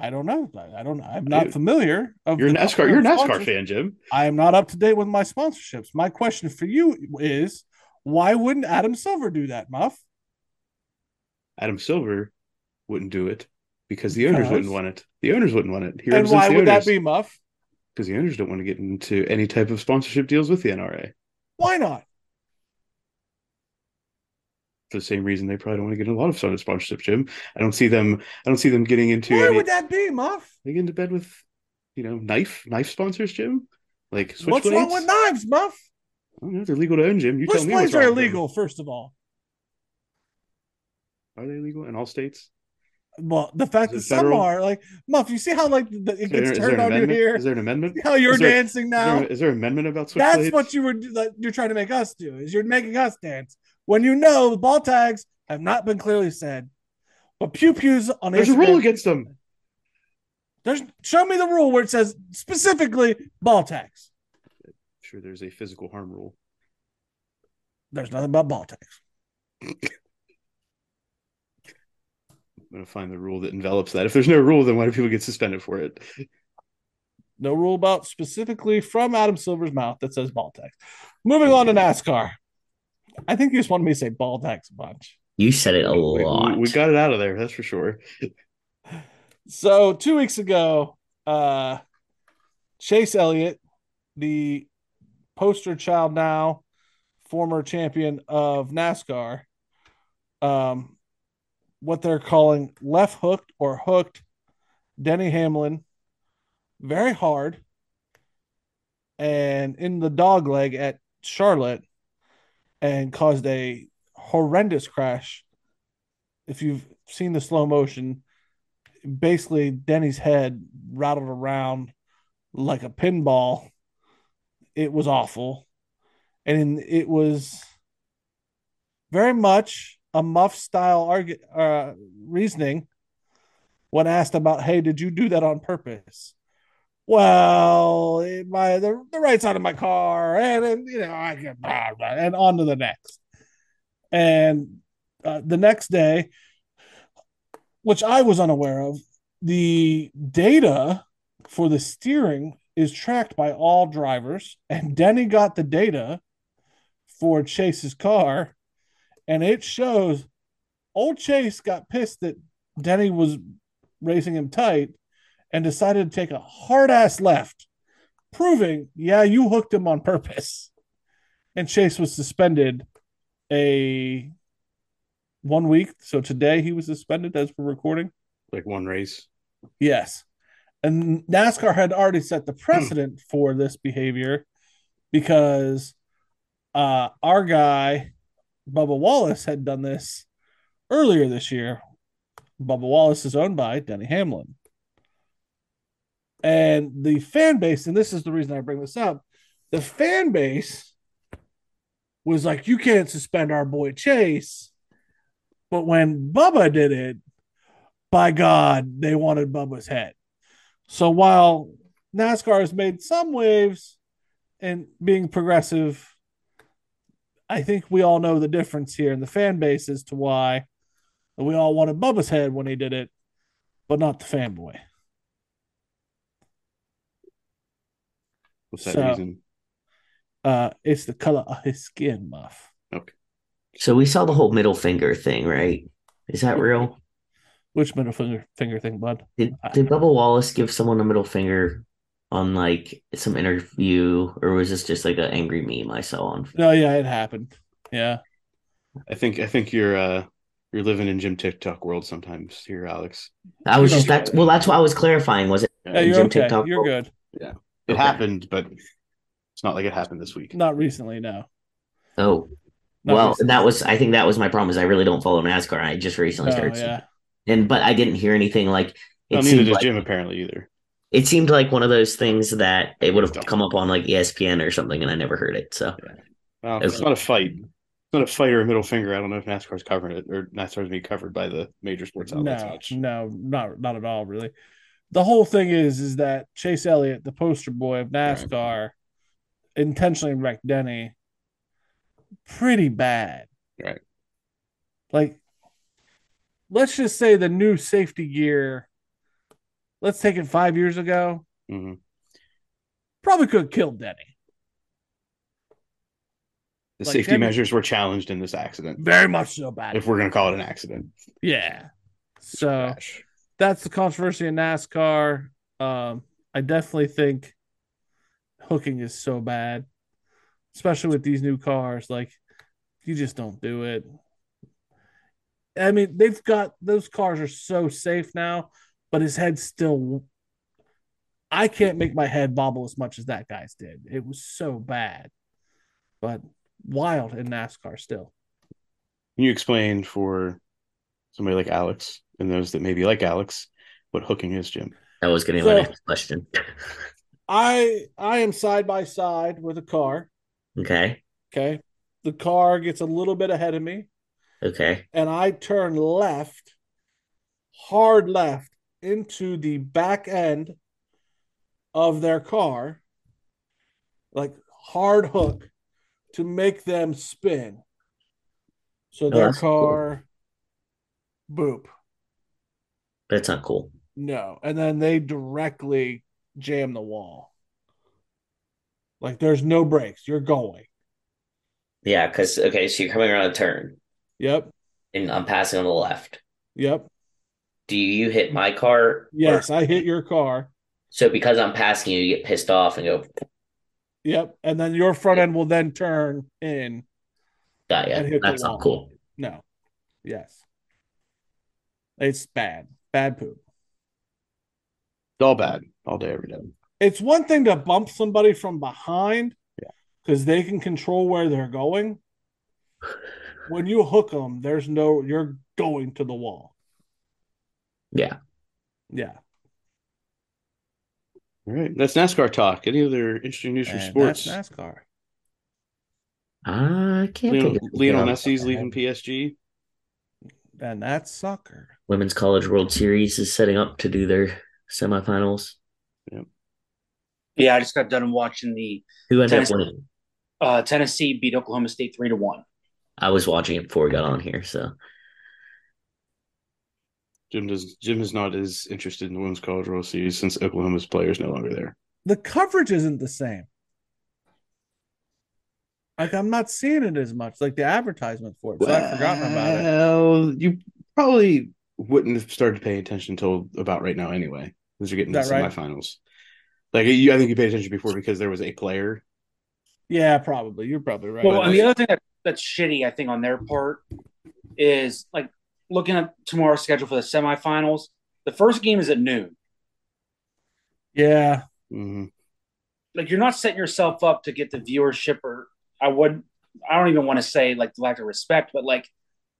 I don't know. I don't. I'm not Dude, familiar. Of You're NASCAR. You're a NASCAR fan, Jim. I am not up to date with my sponsorships. My question for you is, why wouldn't Adam Silver do that, Muff? Adam Silver wouldn't do it because the owners Because? wouldn't want it. The owners wouldn't want it. He and why would that be, Muff? because the owners don't want to get into any type of sponsorship deals with the NRA Why not? For the same reason they probably don't want to get a lot of sort of sponsorship. Jim, I don't see them. I don't see them getting into Why any. would that be, Muff? They get into bed with, you know, knife knife sponsors, Jim. Like What's switchblades. wrong with knives, Muff? I don't know. They're legal to own, Jim. You tell me Switchblades are wrong with them. illegal, first of all. Are they legal in all states? Well, the fact that Is some federal? are like Muff. You see how like the, it Is there, gets turned on you here. Is there an amendment? See how you're is there- dancing Is now. there, is there an amendment about switchblades? That's what you were like, you're trying to make us do. Is you're making us dance when you know the ball tags have not been clearly said. But pew pews on There's a rule against them. There's show me the rule where it says specifically ball tags. Sure, there's a physical harm rule. There's nothing about ball tags. I'm gonna find the rule that envelops that. If there's no rule, then why do people get suspended for it? No rule about specifically from Adam Silver's mouth that says ball tags. Moving on to NASCAR. I think you just wanted me to say ball tags a bunch. You said it a We, we- lot. we got it out of there, that's for sure. So two weeks ago, uh, Chase Elliott, the poster child now, former champion of NASCAR, um, what they're calling left hooked or hooked Denny Hamlin very hard and in the dog leg at Charlotte and caused a horrendous crash. If you've seen the slow motion, basically Denny's head rattled around like a pinball. It was awful. And it was very much a muff style argu- uh, reasoning when asked about, hey, did you do that on purpose? Well, my the, the right side of my car, and, and you know, I get blah, blah, and on to the next. And uh, the next day, which I was unaware of, the data for the steering is tracked by all drivers, and Denny got the data for Chase's car, and it shows old Chase got pissed that Denny was racing him tight and decided to take a hard ass left, proving, yeah, you hooked him on purpose. And Chase was suspended a one week. So today he was suspended as we're recording. Like one race. Yes. And NASCAR had already set the precedent for this behavior because uh, our guy, Bubba Wallace, had done this earlier this year Bubba Wallace is owned by Denny Hamlin. And the fan base, and this is the reason I bring this up, the fan base was like, you can't suspend our boy Chase. But when Bubba did it, by God, they wanted Bubba's head. So while NASCAR has made some waves and being progressive, I think we all know the difference here in the fan base as to why we all wanted Bubba's head when he did it, but not the fanboy. What's that So- reason? Uh, it's the color of his skin, Muff. Okay. So we saw the whole middle finger thing, right? Is that real? Which middle finger finger thing, bud? Did did Bubba Wallace give someone a middle finger on like some interview, or was this just like an angry meme I saw on? No, yeah, it happened. Yeah. I think I think you're uh you're living in Jim TikTok world sometimes here, Alex. I was just that. Well, that's why I was clarifying. Was it? Yeah, you're Jim okay. TikTok You're world? good. It Okay. happened, but it's not like it happened this week. Not recently, no. Oh, Not well, recently. that was. I think that was my problem. Is I really don't follow NASCAR. I just recently No, started, yeah. and but I didn't hear anything like. It No, neither seemed does like, Jim apparently either. it seemed like one of those things that it would have come up on like ESPN or something, and I never heard it. So Well, it's not a fight. It's not a fight or a middle finger. I don't know if NASCAR's covering it or NASCAR's being covered by the major sports outlets No, much. no, not not at all, really. The whole thing is is that Chase Elliott, the poster boy of NASCAR, intentionally wrecked Denny pretty bad. Right. Like, let's just say the new safety gear, let's take it five years ago, hmm probably could have killed Denny. The Like safety Jim- measures were challenged in this accident. Very much so bad. If we're going to call it an accident. yeah. So Crash. That's the controversy in NASCAR. Um, I definitely think hooking is so bad, especially with these new cars. Like, you just don't do it. I mean, they've got those cars are so safe now, but his head still. I can't make my head bobble as much as that guy's did. It was so bad, but wild in NASCAR still. Can you explain for somebody like Alex and those that maybe like Alex what hooking is, Jim? that was going to be So- my next question. I I am side by side with a car. okay, Okay. The car gets a little bit ahead of me, okay, and I turn left, hard left, into the back end of their car, like hard hook to make them spin. So oh, their car cool. Boop. that's not cool. No. And then they directly jam the wall. Like there's no brakes. You're going. Yeah, because okay, so you're coming around a turn, Yep. and I'm passing on the left. Yep. Do you hit my car? or- Yes, I hit your car. So because I'm passing you, you get pissed off and go, Yep. And then your front end will then turn in. got And ya. hit the That's not cool. No. Yes. It's bad. Bad poop. It's all bad, all day, every day. It's one thing to bump somebody from behind Yeah. because they can control where they're going. When you hook them, there's no, you're going to the wall. Yeah. Yeah. All right. That's NASCAR talk. Any other interesting news from And sports? That's NASCAR. I can't Lionel, think of anything Lionel Messi's top of my leaving. PSG. And that's soccer. Women's College World Series is setting up to do their semifinals. Yep. Yeah, I just got done watching the Who ended up Tennessee. winning? uh, Tennessee beat Oklahoma State three to one. I was watching it before we got on here, so Jim does. Jim is not as interested in the women's college world series since Oklahoma's players no longer there. The coverage isn't the same. Like I'm not seeing it as much, like the advertisement for it. So I've forgotten about it. Well, you probably wouldn't have started paying attention until about right now, anyway, because you're getting to the that right? semifinals. Like you, I think you paid attention before because there was a player. Yeah, probably. You're probably right. Well, and the other thing that, that's shitty, I think, on their part is like looking at tomorrow's schedule for the semifinals. The first game is at noon. yeah, Mhm. Like you're not setting yourself up to get the viewership, or I would, I don't even want to say like the lack of respect, but like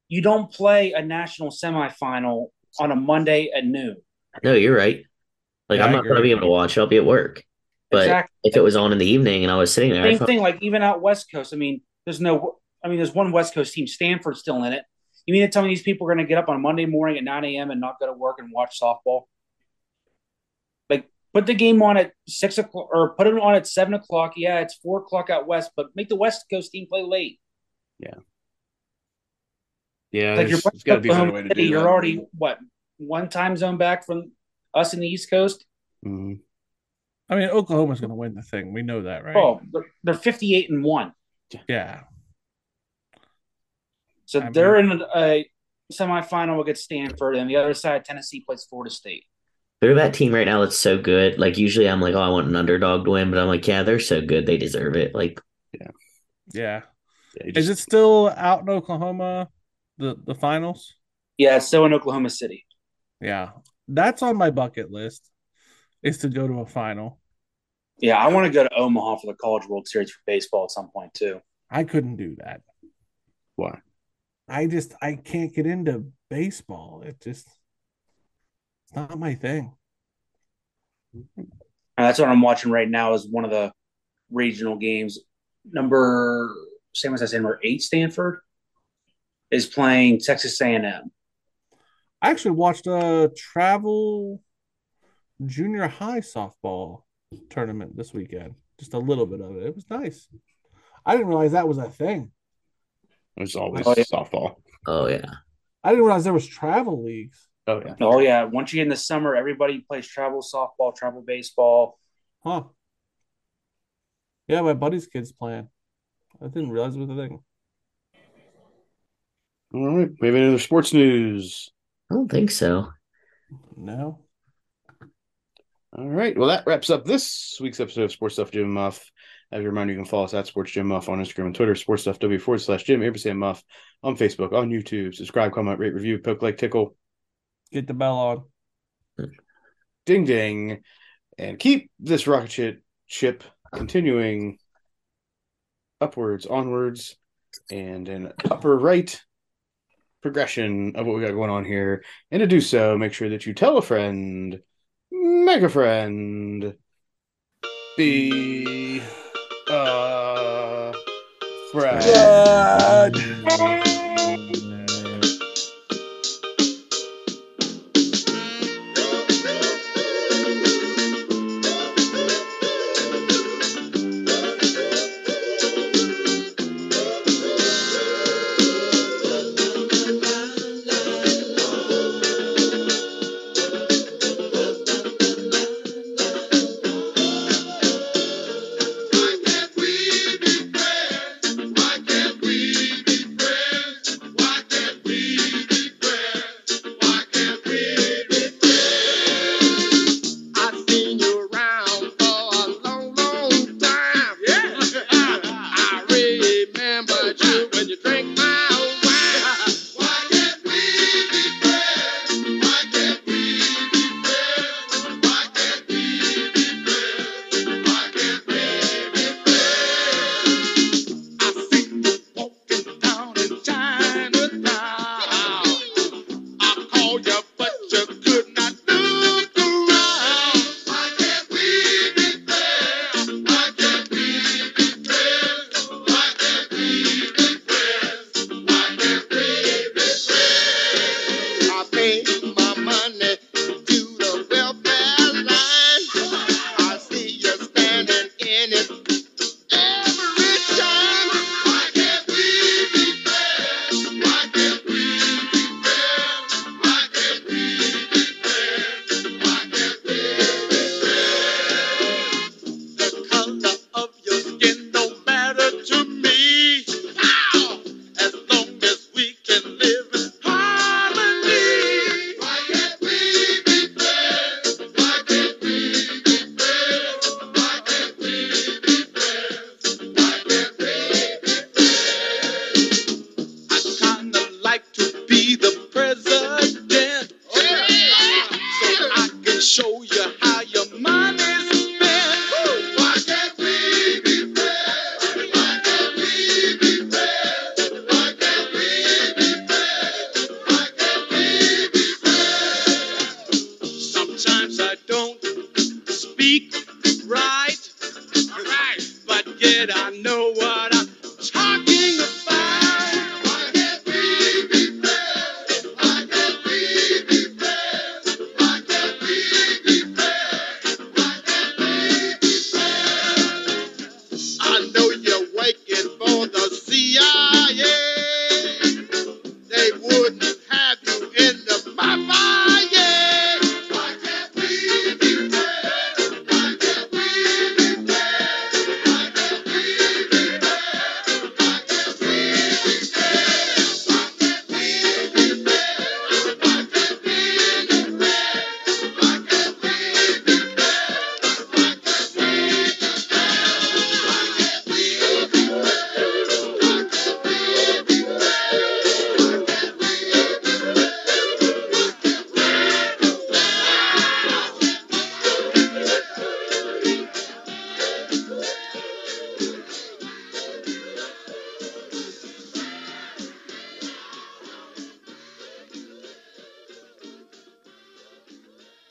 you don't play a national semifinal on a Monday at noon. No, you're right. Like Yeah, I'm not gonna be able to watch. I'll be at work. But Exactly. if it was on in the evening and I was sitting there, Same thought, thing, like even out West Coast. I mean, there's no. I mean, there's one West Coast team, Stanford's still in it. You mean to tell me these people are going to get up on Monday morning at 9 a.m. and not go to work and watch softball? Like, put the game on at six o'clock or put it on at seven o'clock. Yeah, it's four o'clock out west, but make the West Coast team play late. Yeah, like there's, you're there's got to be a better way to do You're that. already what one time zone back from us in the East Coast. Mhm. I mean, Oklahoma's going to win the thing. We know that, right? Oh, they're, they're 58 and one. yeah. So I they're in a, a semifinal against Stanford, and the other side, Tennessee plays Florida State. They're that team right now that's so good. Like usually I'm like, oh, I want an underdog to win, but I'm like, yeah, they're so good, they deserve it. Like Yeah. Yeah, you Is it still out in Oklahoma, the, the finals? Yeah, it's still in Oklahoma City. Yeah. That's on my bucket list, is to go to a final. Yeah, I want to go to Omaha for the College World Series for baseball at some point too. I couldn't do that. Why? I just I can't get into baseball. It just it's not my thing. And that's what I'm watching right now. Is one of the regional games. Number same as I said, number eight Stanford is playing Texas A&M. I actually watched a travel junior high softball tournament this weekend. Just a little bit of it. It was nice. I didn't realize that was a thing. It was always Oh, yeah. softball. Oh yeah. I didn't realize there was travel leagues. Oh yeah. Oh yeah, once you get in the summer, everybody plays travel softball, travel baseball. Huh. Yeah, my buddy's kids playing. I didn't realize it was a thing. All right, maybe another sports news. I don't think so. No. All right. Well, that wraps up this week's episode of Sports Stuff Jim Muff. As a reminder, you can follow us at Sports Jim Muff on Instagram and Twitter, Sports Stuff W forward slash Jim, Ampersand Muff on Facebook, on YouTube. Subscribe, comment, rate, review, poke, like, tickle, Get the bell on. ding, ding, and keep this rocket ship, ship continuing upwards, onwards, and an upper right progression of what we got going on here. And to do so, make sure that you tell a friend, make a friend, be uh, a friend.